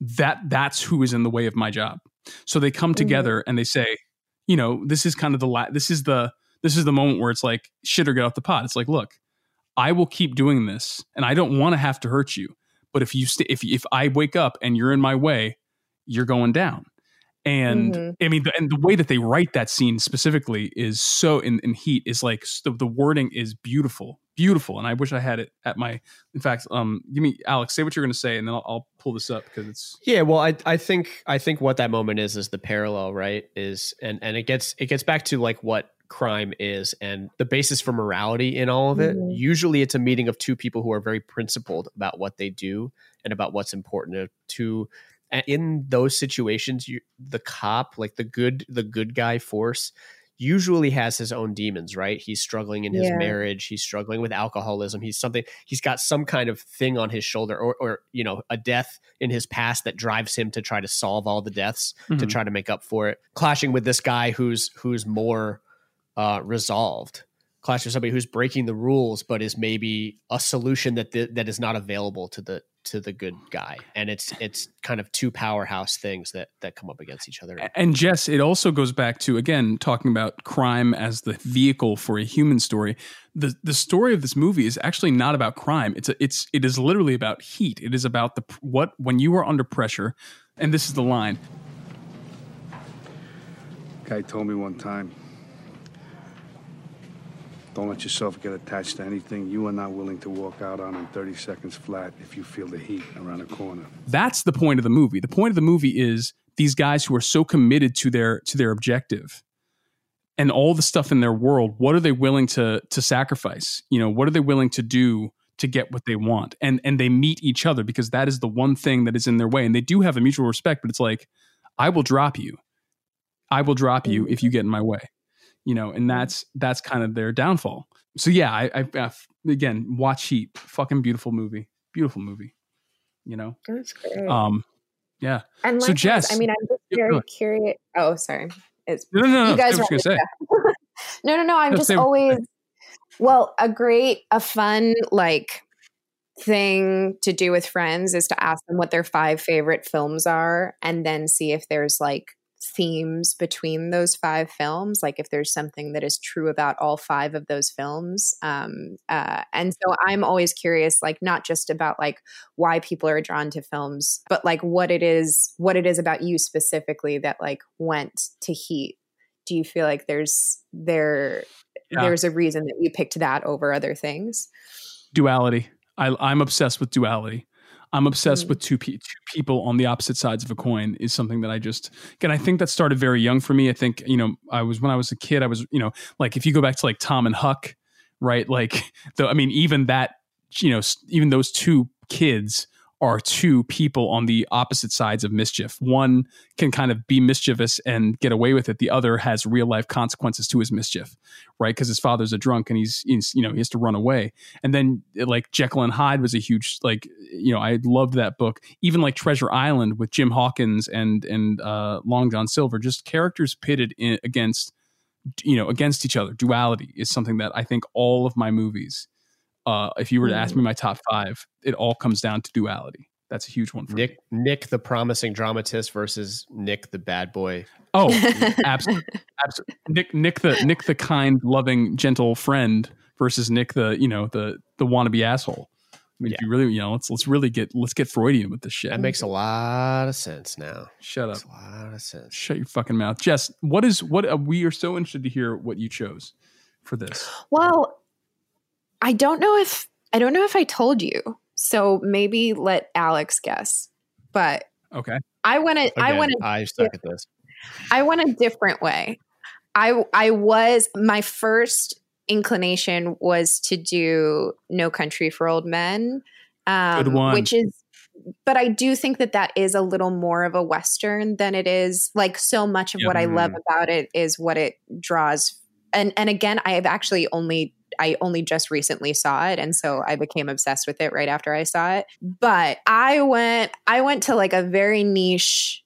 that that's who is in the way of my job. So they come together and they say, you know, this is kind of the la- this is the this is the moment where it's like shit or get off the pot. It's like, look, I will keep doing this, and I don't want to have to hurt you. But if you st- if if I wake up and you're in my way, you're going down. And Mhm. I mean, the, and the way that they write that scene specifically is so in, in heat is like the, the wording is beautiful, beautiful. And I wish I had it at my. In fact, um, give me Alex, say what you're going to say, and then I'll, I'll pull this up because it's Yeah, well, I I think I think what that moment is is the parallel, right? Is and and it gets it gets back to like what crime is and the basis for morality in all of it. Mhm. Usually, it's a meeting of two people who are very principled about what they do and about what's important to. to in those situations, you the cop, like the good the good guy force, usually has his own demons, right? He's struggling in his Yeah. marriage, he's struggling with alcoholism, he's something he's got some kind of thing on his shoulder or or you know, a death in his past that drives him to try to solve all the deaths to Mhm. try to make up for it. Clashing with this guy who's who's more uh resolved. Clash with somebody who's breaking the rules but is maybe a solution that th- that is not available to the to the good guy. And it's it's kind of two powerhouse things that that come up against each other. And Jess, it also goes back to again talking about crime as the vehicle for a human story. The the story of this movie is actually not about crime. It's a, it's it is literally about heat. It is about the what when you are under pressure, and this is the line. Guy told me one time, don't let yourself get attached to anything you are not willing to walk out on in 30 seconds flat if you feel the heat around the corner. That's the point of the movie. The point of the movie is these guys who are so committed to their to their objective and all the stuff in their world, what are they willing to to sacrifice? You know, what are they willing to do to get what they want? And and they meet each other because that is the one thing that is in their way. And they do have a mutual respect, but it's like, I will drop you. I will drop you if you get in my way. You know, and that's that's kind of their downfall. So yeah, I, I, I again watch Heat, fucking beautiful movie, beautiful movie. You know, That's great. um, yeah. And so likewise, Jess, I mean, I'm just very curious. Oh, sorry. It's, No, no, no, You guys want gonna to- [LAUGHS] no, no, no. I'm No, just say always well. A great, a fun like thing to do with friends is to ask them what their five favorite films are, and then see if there's like themes between those five films like if there's something that is true about all five of those films um uh and so i'm always curious like not just about like why people are drawn to films but like what it is what it is about you specifically that like went to heat do you feel like there's there Yeah. there's a reason that you picked that over other things duality. I, I'm obsessed with duality. I'm obsessed Mm. with two, pe- two people on the opposite sides of a coin is something that I just again I think that started very young for me. I think you know I was when I was a kid I was you know like if you go back to like Tom and Huck, right? Like [LAUGHS] the I mean even that you know even those two kids are two people on the opposite sides of mischief. One can kind of be mischievous and get away with it. The other has real life consequences to his mischief, right? Because his father's a drunk and he's, he's, you know, he has to run away. And then like Jekyll and Hyde was a huge, like, you know, I loved that book. Even like Treasure Island with Jim Hawkins and, and uh, Long John Silver, just characters pitted in, against, you know, against each other. Duality is something that I think all of my movies, uh, if you were to ask me my top five, it all comes down to duality. That's a huge one for Nick Nick the promising dramatist versus Nick the bad boy. Oh, [LAUGHS] absolutely, absolutely. Nick, Nick the Nick the kind, loving, gentle friend versus Nick the you know the the wannabe asshole. I mean, if you really you know let's let's really get let's get Freudian with this shit. That makes a lot of sense now. Shut up. a lot of sense. Shut your fucking mouth, Jess. What is what? Uh, we are so interested to hear what you chose for this. Well, I don't know if I don't know if I told you. So maybe let Alex guess. But Okay. I went to I Again, went I suck at this. I went a different way. I I was my first inclination was to do No Country for Old Men, um, Good one. which is. But I do think that that is a little more of a western than it is. Like so much of Yep. what I love about it is what it draws. And and again, I have actually only I only just recently saw it, and so I became obsessed with it right after I saw it. But I went I went to like a very niche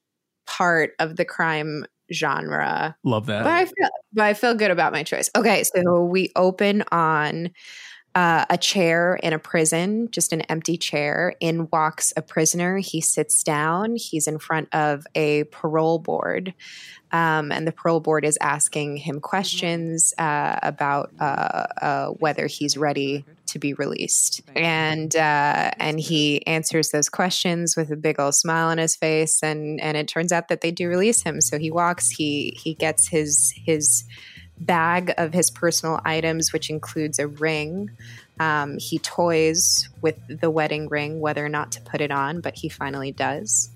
part of the crime genre. Love that. But I feel but I feel good about my choice. Okay, so we open on uh, a chair in a prison, just an empty chair. In walks a prisoner. He sits down. He's in front of a parole board, um, and the parole board is asking him questions uh, about uh, uh, whether he's ready to be released. And uh, and he answers those questions with a big old smile on his face. And and it turns out that they do release him. So he walks. He he gets his his bag of his personal items, which includes a ring. Um, he toys with the wedding ring, whether or not to put it on, but he finally does.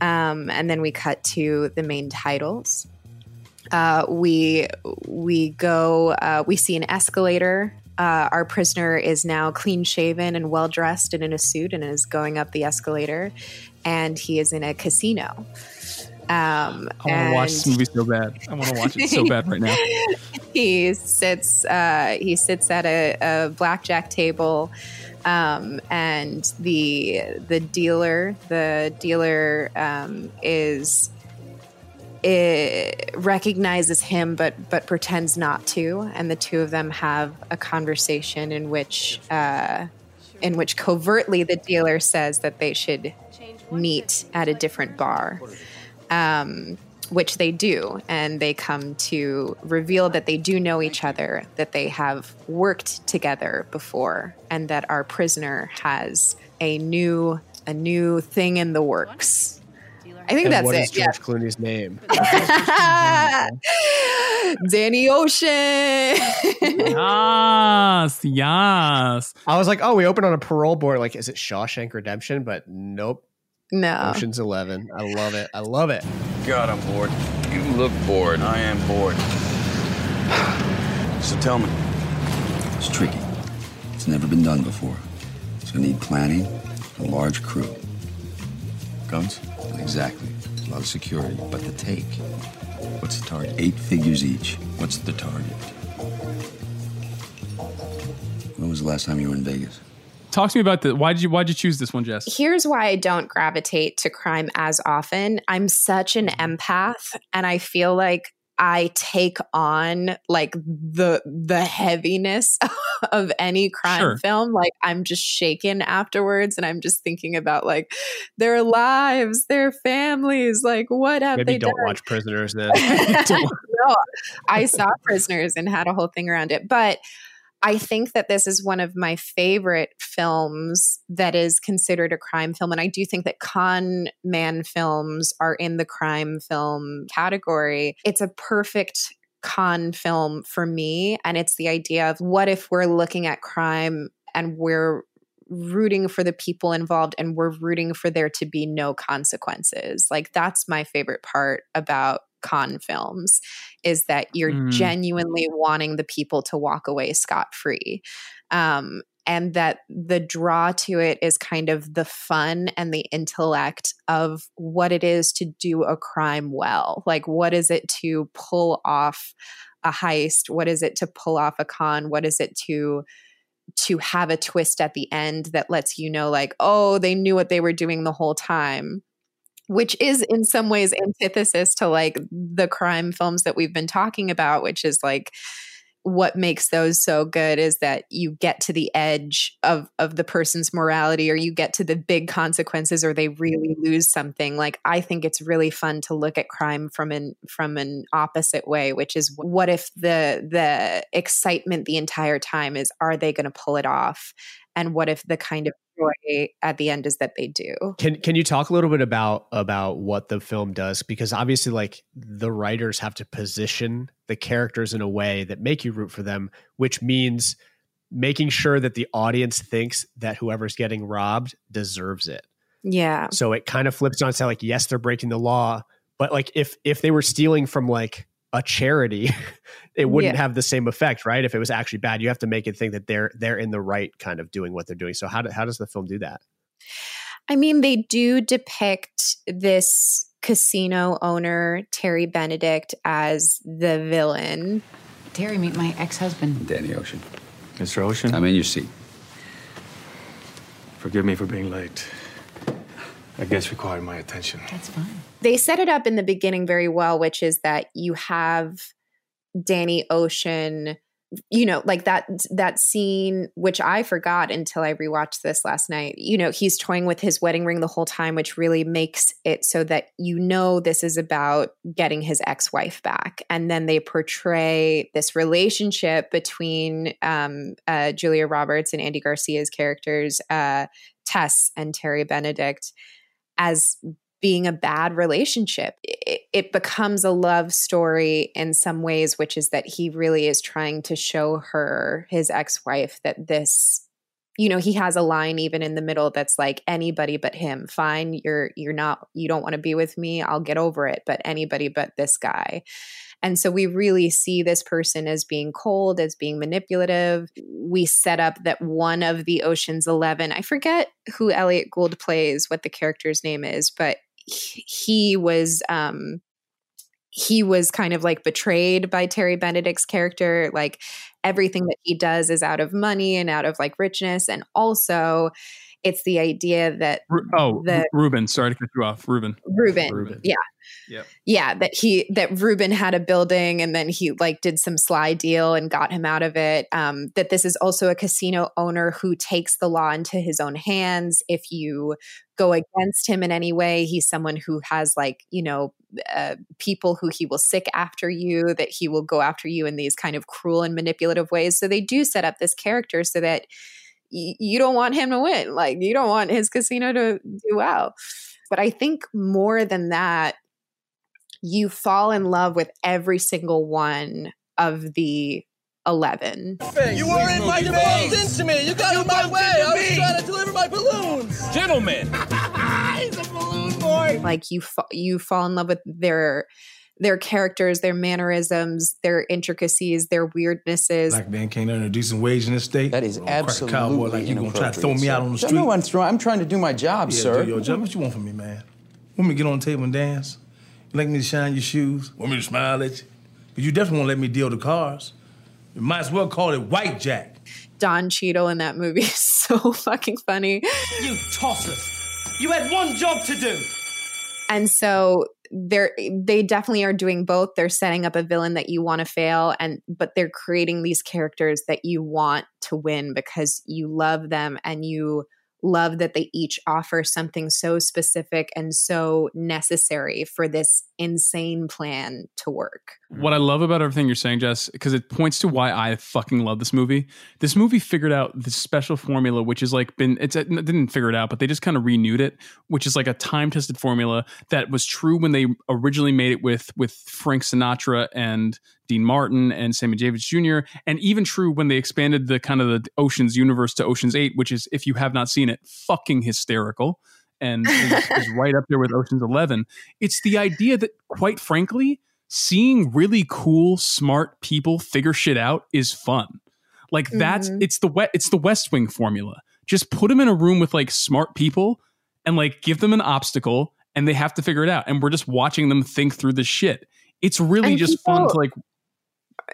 Um, and then we cut to the main titles. Uh, we we go. Uh, we see an escalator. Uh, our prisoner is now clean shaven and well dressed and in a suit and is going up the escalator, and he is in a casino. Um, I want to watch this movie so bad. I want to watch it so [LAUGHS] bad right now. he sits uh, he sits at a, a blackjack table um, and the the dealer the dealer um, is it recognizes him but but pretends not to and the two of them have a conversation in which uh, in which covertly the dealer says that they should meet at a different bar um, which they do and they come to reveal that they do know each other that they have worked together before and that our prisoner has a new a new thing in the works I think And that's what it. is George Clooney's name? [LAUGHS] Danny Ocean. [LAUGHS] yes, yes. I was like, oh, we opened on a parole board. Like, is it Shawshank Redemption? But nope. No. Ocean's Eleven. I love it. I love it. God, I'm bored. You look bored. I am bored. So tell me. It's tricky. It's never been done before. It's gonna need planning, a large crew. Guns? Exactly. A lot of security. But the take. What's the target? Eight figures each. What's the target? When was the last time you were in Vegas? Talk to me about the why did you why did you choose this one, Jess? Here's why I don't gravitate to crime as often. I'm such an mm-hmm. empath and I feel like I take on like the the heaviness [LAUGHS] of any crime Sure. film. Like I'm just shaken afterwards and I'm just thinking about like their lives, their families, like what have Maybe they don't done? watch Prisoners then. [LAUGHS] [LAUGHS] no, I saw Prisoners and had a whole thing around it. But I think that this is one of my favorite films that is considered a crime film. And I do think that con man films are in the crime film category. It's a perfect con film for me. And it's the idea of what if we're looking at crime and we're rooting for the people involved and we're rooting for there to be no consequences. Like that's my favorite part about con films is that you're Mm. genuinely wanting the people to walk away scot free. Um, and that the draw to it is kind of the fun and the intellect of what it is to do a crime well. Like, what is it to pull off a heist? What is it to pull off a con? What is it to to have a twist at the end that lets you know like oh they knew what they were doing the whole time which is in some ways antithesis to like the crime films that we've been talking about which is like what makes those so good is that you get to the edge of of the person's morality or you get to the big consequences or they really mm-hmm. lose something. Like i think it's really fun to look at crime from an from an opposite way which is what if the the excitement the entire time is are they going to pull it off? And what if the kind of at the end is that they do Can can you talk a little bit about about what the film does? Because obviously, like the writers have to position the characters in a way that make you root for them, which means making sure that the audience thinks that whoever's getting robbed deserves it. yeah So it kind of flips on its head, like yes, they're breaking the law, but like if if they were stealing from like a charity, [LAUGHS] it wouldn't Yeah. have the same effect, right? If it was actually bad, you have to make it think that they're they're in the right kind of doing what they're doing. So how do, how does the film do that? I mean, they do depict this casino owner, Terry Benedict, as the villain. Terry, meet my ex husband. Danny Ocean. Mr. Ocean, I'm in your seat. forgive me for being late. I guess required my attention. That's fine. They set it up in the beginning very well, which is that you have Danny Ocean, you know, like that that scene, which I forgot until I rewatched this last night. You know, he's toying with his wedding ring the whole time, which really makes it so that you know this is about getting his ex-wife back. And then they portray this relationship between um, uh, Julia Roberts and Andy Garcia's characters, uh, Tess and Terry Benedict, as being a bad relationship. It, it becomes a love story in some ways, which is that he really is trying to show her, his ex wife, that this. You know, he has a line even in the middle that's like anybody but him. Fine, you're you're not you don't want to be with me. I'll get over it, but anybody but this guy. And so we really see this person as being cold, as being manipulative. We set up that one of the Ocean's 11, I forget who Elliot Gould plays, what the character's name is, but he, was um he was kind of like betrayed by Terry Benedict's character. Like everything that he does is out of money and out of like richness. And also, it's the idea that Ru- Oh, the Reuben. Sorry to cut you off, Reuben. Reuben, yeah, Yep. yeah, that he that Reuben had a building and then he like did some sly deal and got him out of it. Um, that this is also a casino owner who takes the law into his own hands. If you go against him in any way, he's someone who has like you know uh, people who he will sick after you. That he will go after you in these kind of cruel and manipulative ways. So they do set up this character so that y- you don't want him to win. Like you don't want his casino to do well. But I think more than that, you fall in love with every single one of the 11. You were in my face! into me! You got in my way! I was trying to deliver my balloons! Gentlemen! [LAUGHS] He's a balloon boy! Like you fa- you fall in love with their their characters, their mannerisms, their intricacies, their weirdnesses. Black man can't earn a decent wage in this state. That is Absolutely cowboy like you gonna try to throw me out on the street. No, I'm, throw- I'm trying to do my job, yeah, sir. do your job. What you want from me, man? Want me to get on the table and dance? You like me to shine your shoes? Want me to smile at you? But you definitely won't let me deal the cars. You might as well call it White Jack. Don Cheadle in that movie [LAUGHS] is so fucking funny. You tossers! You had one job to do! And so they're they definitely are doing both. They're setting up a villain that you want to fail and but they're creating these characters that you want to win because you love them and you love that they each offer something so specific and so necessary for this insane plan to work. What I love about everything you're saying, Jess, because it points to why I fucking love this movie. This movie figured out this special formula, which has like been it's it didn't figure it out, but they just kind of renewed it, which is like a time tested formula that was true when they originally made it with with Frank Sinatra and Dean Martin and Sammy Davis Jr. and even true when they expanded the kind of the Ocean's universe to Ocean's Eight, which is if you have not seen it, fucking hysterical and is, [LAUGHS] is right up there with Ocean's Eleven. It's the idea that, quite frankly, seeing really cool, smart people figure shit out is fun. Like that's Mhm. it's the wet it's the West Wing formula. Just put them in a room with like smart people and like give them an obstacle and they have to figure it out. And we're just watching them think through this shit. It's really And just fun to like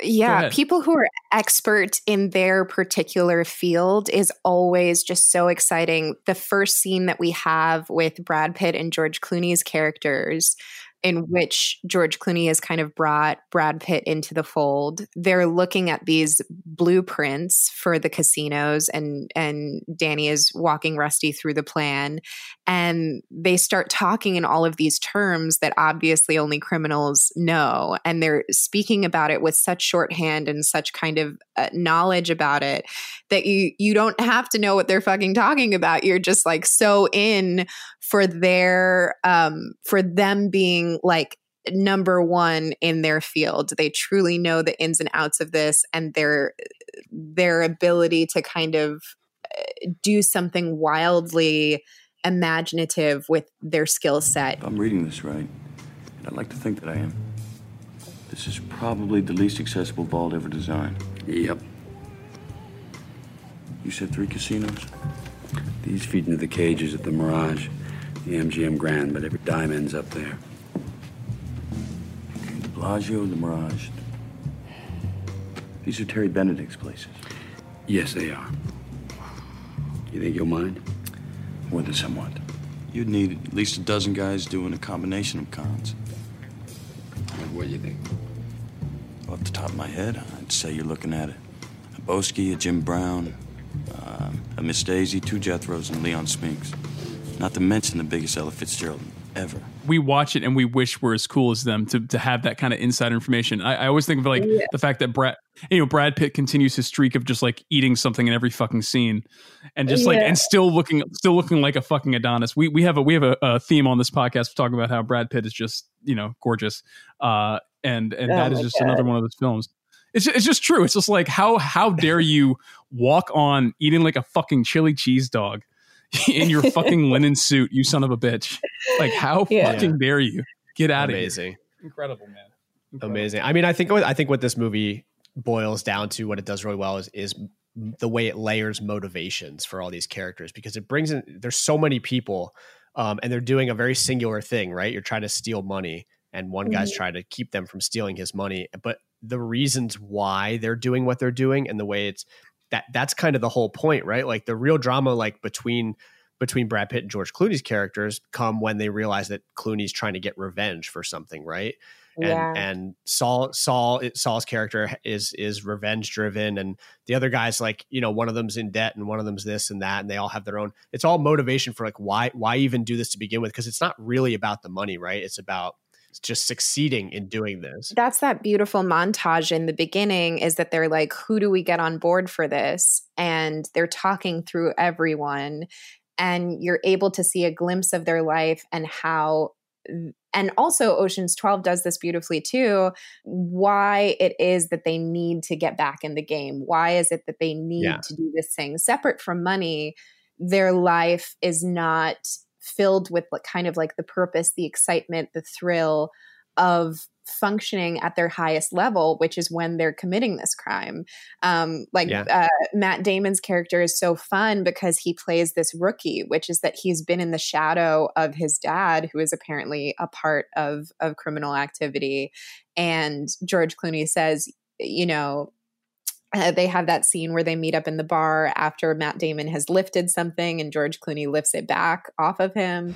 yeah people who are expert in their particular field is always just so exciting. The first scene that we have with brad pitt and george clooney's characters in which george clooney has kind of brought brad pitt into the fold. They're looking at these blueprints for the casinos and and danny is walking rusty through the plan and they start talking in all of these terms that obviously only criminals know and they're speaking about it with such shorthand and such kind of uh, knowledge about it that you you don't have to know what they're fucking talking about. You're just like so in for their um for them being like number one in their field they truly know the ins and outs of this and their their ability to kind of uh, do something wildly imaginative with their skill set If I'm reading this right, and I'd like to think that I am, this is probably the least accessible vault ever designed. Yep. You said three casinos? These feed into the cages at the Mirage, the MGM Grand, but every dime ends up there. The Bellagio, the Mirage. These are Terry Benedict's places. Yes, they are. You think you'll mind? More than somewhat. You'd need at least a dozen guys doing a combination of cons. What do you think? Off the top of my head, I'd say you're looking at a, a Boesky, a Jim Brown, um, a Miss Daisy, two Jethros, and Leon Spinks. Not to mention the biggest Ella Fitzgerald ever. We watch it and we wish we're as cool as them to, to have that kind of inside information. I, I always think of like Yeah. the fact that Brad, you know, Brad Pitt continues his streak of just like eating something in every fucking scene, and just like and still looking still looking like a fucking Adonis. We we have a we have a, a theme on this podcast talking about how Brad Pitt is just you know gorgeous, uh, and and Oh that is just God. another one of those films. It's ju- it's just true. It's just like how how dare you walk on eating like a fucking chili cheese dog [LAUGHS] in your fucking [LAUGHS] linen suit, you son of a bitch. Like how Yeah. fucking dare you? Get out of here. Amazing. Incredible, man. Amazing. I mean, I think what I think what this movie boils down to, what it does really well, is is the way it layers motivations for all these characters because it brings in. There's so many people um, and they're doing a very singular thing, right? You're trying to steal money, and one guy's Mhm. trying to keep them from stealing his money. But the reasons why they're doing what they're doing and the way it's that that's kind of the whole point, right? Like the real drama, like between between Brad Pitt and George Clooney's characters, come when they realize that Clooney's trying to get revenge for something, right? And Yeah. and Saul Saul Saul's character is is revenge driven, and the other guys like you know one of them's in debt and one of them's this and that, and they all have their own. It's all motivation for like why why even do this to begin with? Because it's not really about the money, right? It's about just succeeding in doing this. that's that beautiful montage in the beginning is that they're like who do we get on board for this and they're talking through everyone and you're able to see a glimpse of their life and how and also oceans 12 does this beautifully too why it is that they need to get back in the game why is it that they need Yeah. to do this thing separate from money their life is not filled with like kind of like the purpose the excitement the thrill of functioning at their highest level which is when they're committing this crime um like Yeah. uh, matt damon's character is so fun because he plays this rookie which is that he's been in the shadow of his dad who is apparently a part of of criminal activity and george clooney says you know uh, they have that scene where they meet up in the bar after Matt Damon has lifted something and George Clooney lifts it back off of him.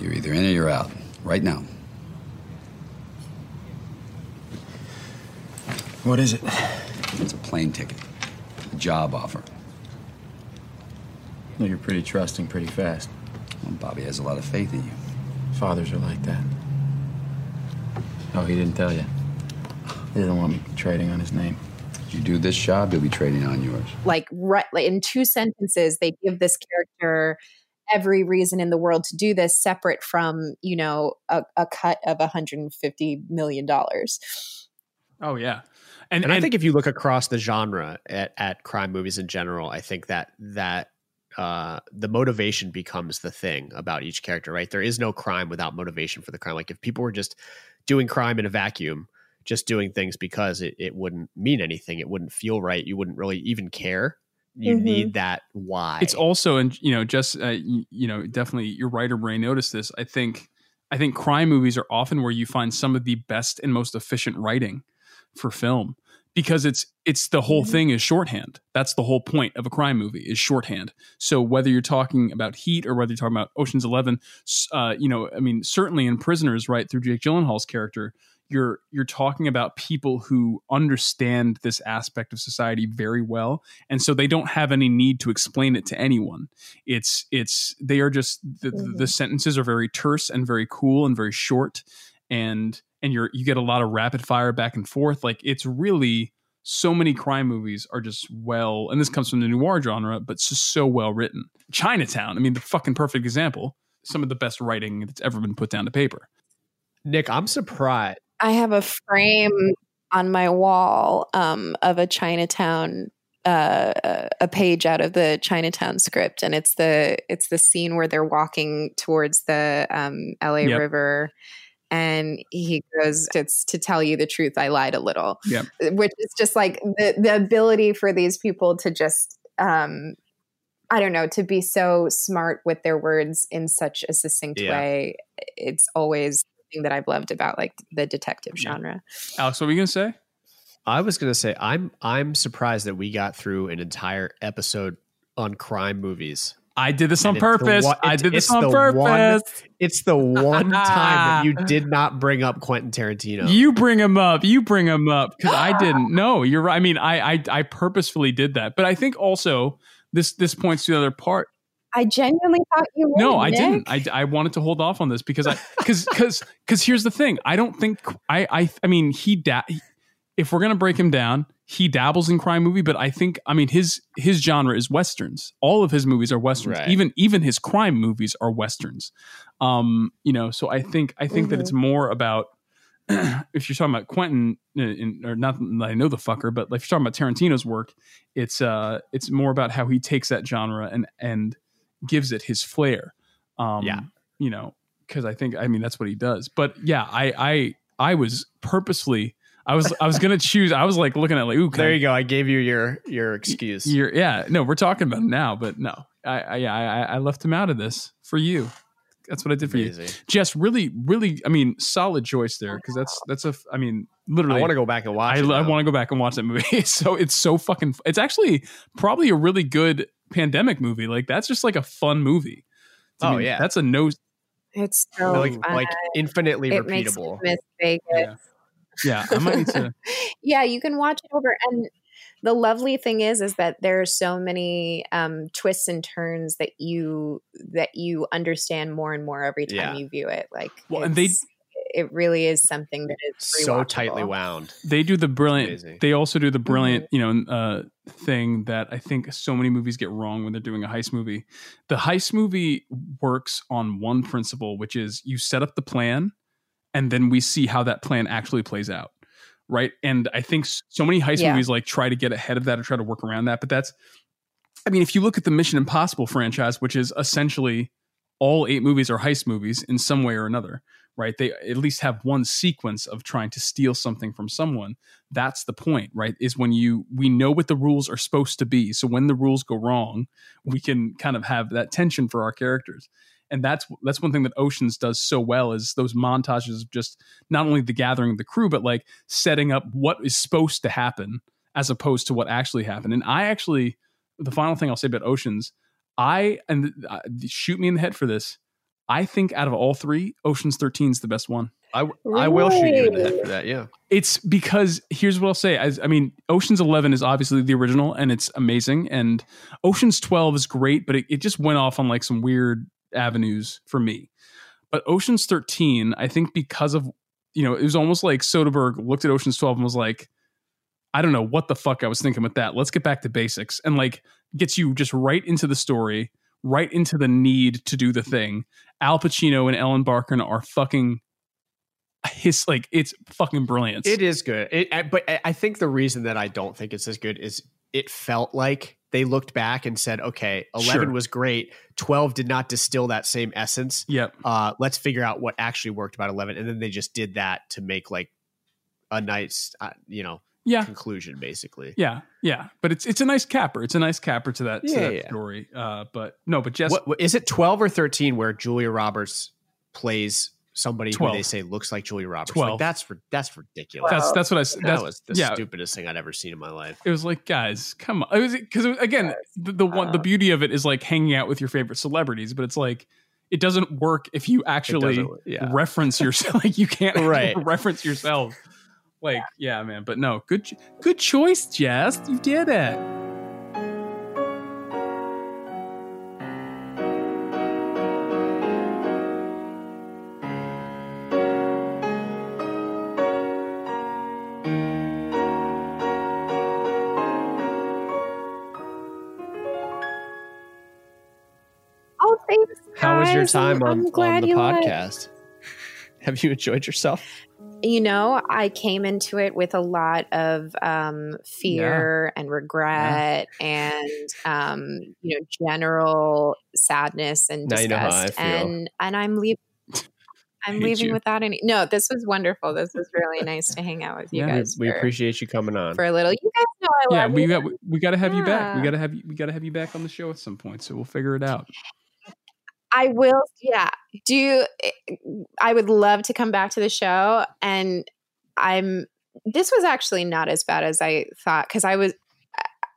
You're either in or you're out. Right now. What is it? It's a plane ticket. A job offer. No, you're pretty trusting pretty fast. Well, Bobby has a lot of faith in you. Fathers are like that. Oh, he didn't tell you. He didn't want me trading on his name. If you do this job, you'll be trading on yours. Like, right, like in two sentences, they give this character every reason in the world to do this, separate from you know a, a cut of 150 million dollars. Oh yeah, and, and, I think if you look across the genre at, at crime movies in general, I think that that uh, the motivation becomes the thing about each character. Right? There is no crime without motivation for the crime. Like if people were just doing crime in a vacuum, just doing things because it, it wouldn't mean anything, it wouldn't feel right, you wouldn't really even care. You Mhm. need that why. It's also, and you know, just uh, you, you know, definitely your writer brain noticed this. I think, I think crime movies are often where you find some of the best and most efficient writing for film because it's it's the whole thing is shorthand. That's the whole point of a crime movie is shorthand. So whether you're talking about Heat or whether you're talking about Ocean's Eleven, uh, you know, I mean, certainly in Prisoners, right through Jake Gyllenhaal's character, you're you're talking about people who understand this aspect of society very well and so they don't have any need to explain it to anyone. It's it's they are just the, the mm-hmm. sentences are very terse and very cool and very short and and you're you get a lot of rapid fire back and forth. Like it's really so many crime movies are just well and this comes from the noir genre but it's just so well written. Chinatown i mean the fucking perfect example some of the best writing that's ever been put down to paper. Nick, I'm surprised. I have a frame on my wall um, of a Chinatown uh, a- page out of the Chinatown script, and it's the it's the scene where they're walking towards the um, L.A. Yep. River, and he goes, "It's to tell you the truth, I lied a little," Yep. which is just like the the ability for these people to just um, I don't know to be so smart with their words in such a succinct Yeah. way. It's always thing that I've loved about like the detective genre. alex what were you gonna say I was gonna say I'm I'm surprised that we got through an entire episode on crime movies. I did this on And it's the purpose. one- I did this on purpose. one- it's the one time that you [LAUGHS] did not bring up Quentin Tarantino. You bring him up. You bring him up because I didn't. No, you're right. I mean, I, I I purposefully did that, but I think also this this points to the other part. I genuinely thought you would. No, I Nick. didn't. I, I wanted to hold off on this because I because because because here's the thing. I don't think I I I mean he da- if we're gonna break him down, he dabbles in crime movie, but I think I mean his his genre is westerns. All of his movies are westerns. Right. Even even his crime movies are westerns. Um, you know, so I think I think that it's more about [CLEARS THROAT] if you're talking about Quentin, uh, in, or not that I know the fucker, but if you're talking about Tarantino's work, it's uh, it's more about how he takes that genre and and gives it his flair. Um, Yeah. you know, because I think I mean that's what he does. But yeah, I I I was purposely I was I was gonna [LAUGHS] choose. I was like looking at like ooh, there I- you go. I gave you your your excuse. you're, yeah, no, we're talking about it now, but no, I, I, yeah, I, I left him out of this for you. that's what I did for you. Jess, really, really, I mean, solid choice there because that's that's a, I mean, literally, I want to go back and watch I. I want to go back and watch that movie. [LAUGHS] so it's so fucking. It's actually probably a really good pandemic movie. Like that's just like a fun movie. I Oh, mean, yeah. that's a no. It's so like fun. like infinitely it makes me repeatable. miss Vegas. Yeah. Yeah, I might need to. [LAUGHS] yeah, you can watch it over. And the lovely thing is, is that there are so many um, twists and turns that you that you understand more and more every time Yeah. you view it. Like, Well, and they- it's- it really is something that is so tightly wound. They do the brilliant. Amazing. They also do the brilliant, Mm-hmm. you know, uh, thing that I think so many movies get wrong when they're doing a heist movie. The heist movie works on one principle, which is you set up the plan, and then we see how that plan actually plays out, right? And I think so many heist Yeah. movies like try to get ahead of that or try to work around that, but that's. I mean, if you look at the Mission Impossible franchise, which is essentially all eight movies are heist movies in some way or another, right? They at least have one sequence of trying to steal something from someone. That's the point, right? Is when you we know what the rules are supposed to be. So when the rules go wrong, we can kind of have that tension for our characters. And that's that's one thing that Oceans does so well is those montages of just not only the gathering of the crew, but like setting up what is supposed to happen as opposed to what actually happened. And I actually, the final thing I'll say about Oceans, I and uh, shoot me in the head for this. I think out of all three, Ocean's 13 is the best one. I, I will shoot you in the head for that. Yeah. It's because here's what I'll say. I, I mean, Ocean's 11 is obviously the original and it's amazing. And Ocean's 12 is great, but it, it just went off on like some weird avenues for me. But Ocean's 13, I think because of, you know, it was almost like Soderbergh looked at Ocean's 12 and was like, I don't know what the fuck I was thinking with that. Let's get back to basics and like gets you just right into the story, right into the need to do the thing. Al Pacino and Ellen Barkin are fucking his like it's fucking brilliant. It is good. It, I- but I- I think the reason that I don't think it's as good is it felt like they looked back and said, okay, 11 Sure. was great. 12 did not distill that same essence. Yep. Uh, let's figure out what actually worked about 11. And then they just did that to make like a nice, uh, you know, Yeah. conclusion basically. Yeah, yeah, but it's it's a nice capper. It's a nice capper to that, to that yeah. story. Uh, but no, but Jess, What, what, is it 12 or 13 where Julia Roberts plays somebody 12. who they say looks like Julia Roberts? 12. Like that's ri- that's ridiculous. That's- that's what I s- That that's- was the yeah. stupidest thing I'd ever seen in my life. it was like, guys, come on. It was because again, the, the one the beauty of it is like hanging out with your favorite celebrities, but it's like it doesn't work if you actually yeah. reference yourself. [LAUGHS] like you can't Right. [LAUGHS] reference yourself. Like, yeah, man. But no, good good choice, Jess. You did it. Oh, thanks. How was your time on, I'm on the you podcast? [LAUGHS] Have you enjoyed yourself? You know, I came into it with a lot of um, fear and regret and um, you know general sadness and Now you know how I disgust, feel. and and I'm leaving. [LAUGHS] I'm leaving you. without any. No, this was wonderful. This was really nice to hang out with you Yeah. guys. we for, appreciate you coming on. for a little. You guys know I Yeah, love we you. got we got to have you back. We got to have you we got to have you back on the show at some point. So we'll figure it out. I will. Yeah. Do I would love to come back to the show and I'm this was actually not as bad as I thought cuz I was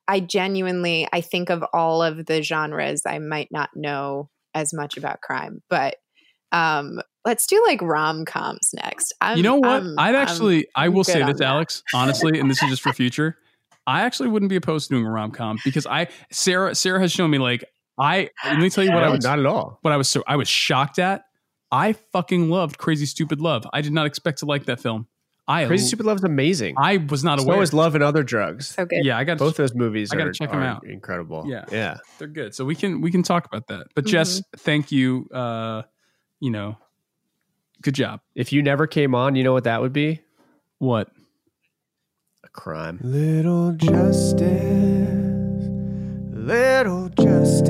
I genuinely I think of all of the genres I might not know as much about crime, but um let's do like rom-coms next. I'm, you know what? I'm- I'd I'm actually, I will say this. Alex, honestly, and this is just for future. I actually wouldn't be opposed to doing a rom com because I Sarah Sarah has shown me like I let me tell you what I was not at all. what I was so I was shocked at. I fucking loved Crazy Stupid Love. I did not expect to like that film. I Crazy Stupid Love is amazing. I was not So aware. is Love and Other Drugs. So good. yeah, I got Both those movies I gotta check them out. incredible. Yeah. Yeah. They're good. So we can we can talk about that. But Jess, Mm-hmm. thank you. Uh, you know, good job. If you never came on, you know what that would be? What? A crime. Little justice, little justice,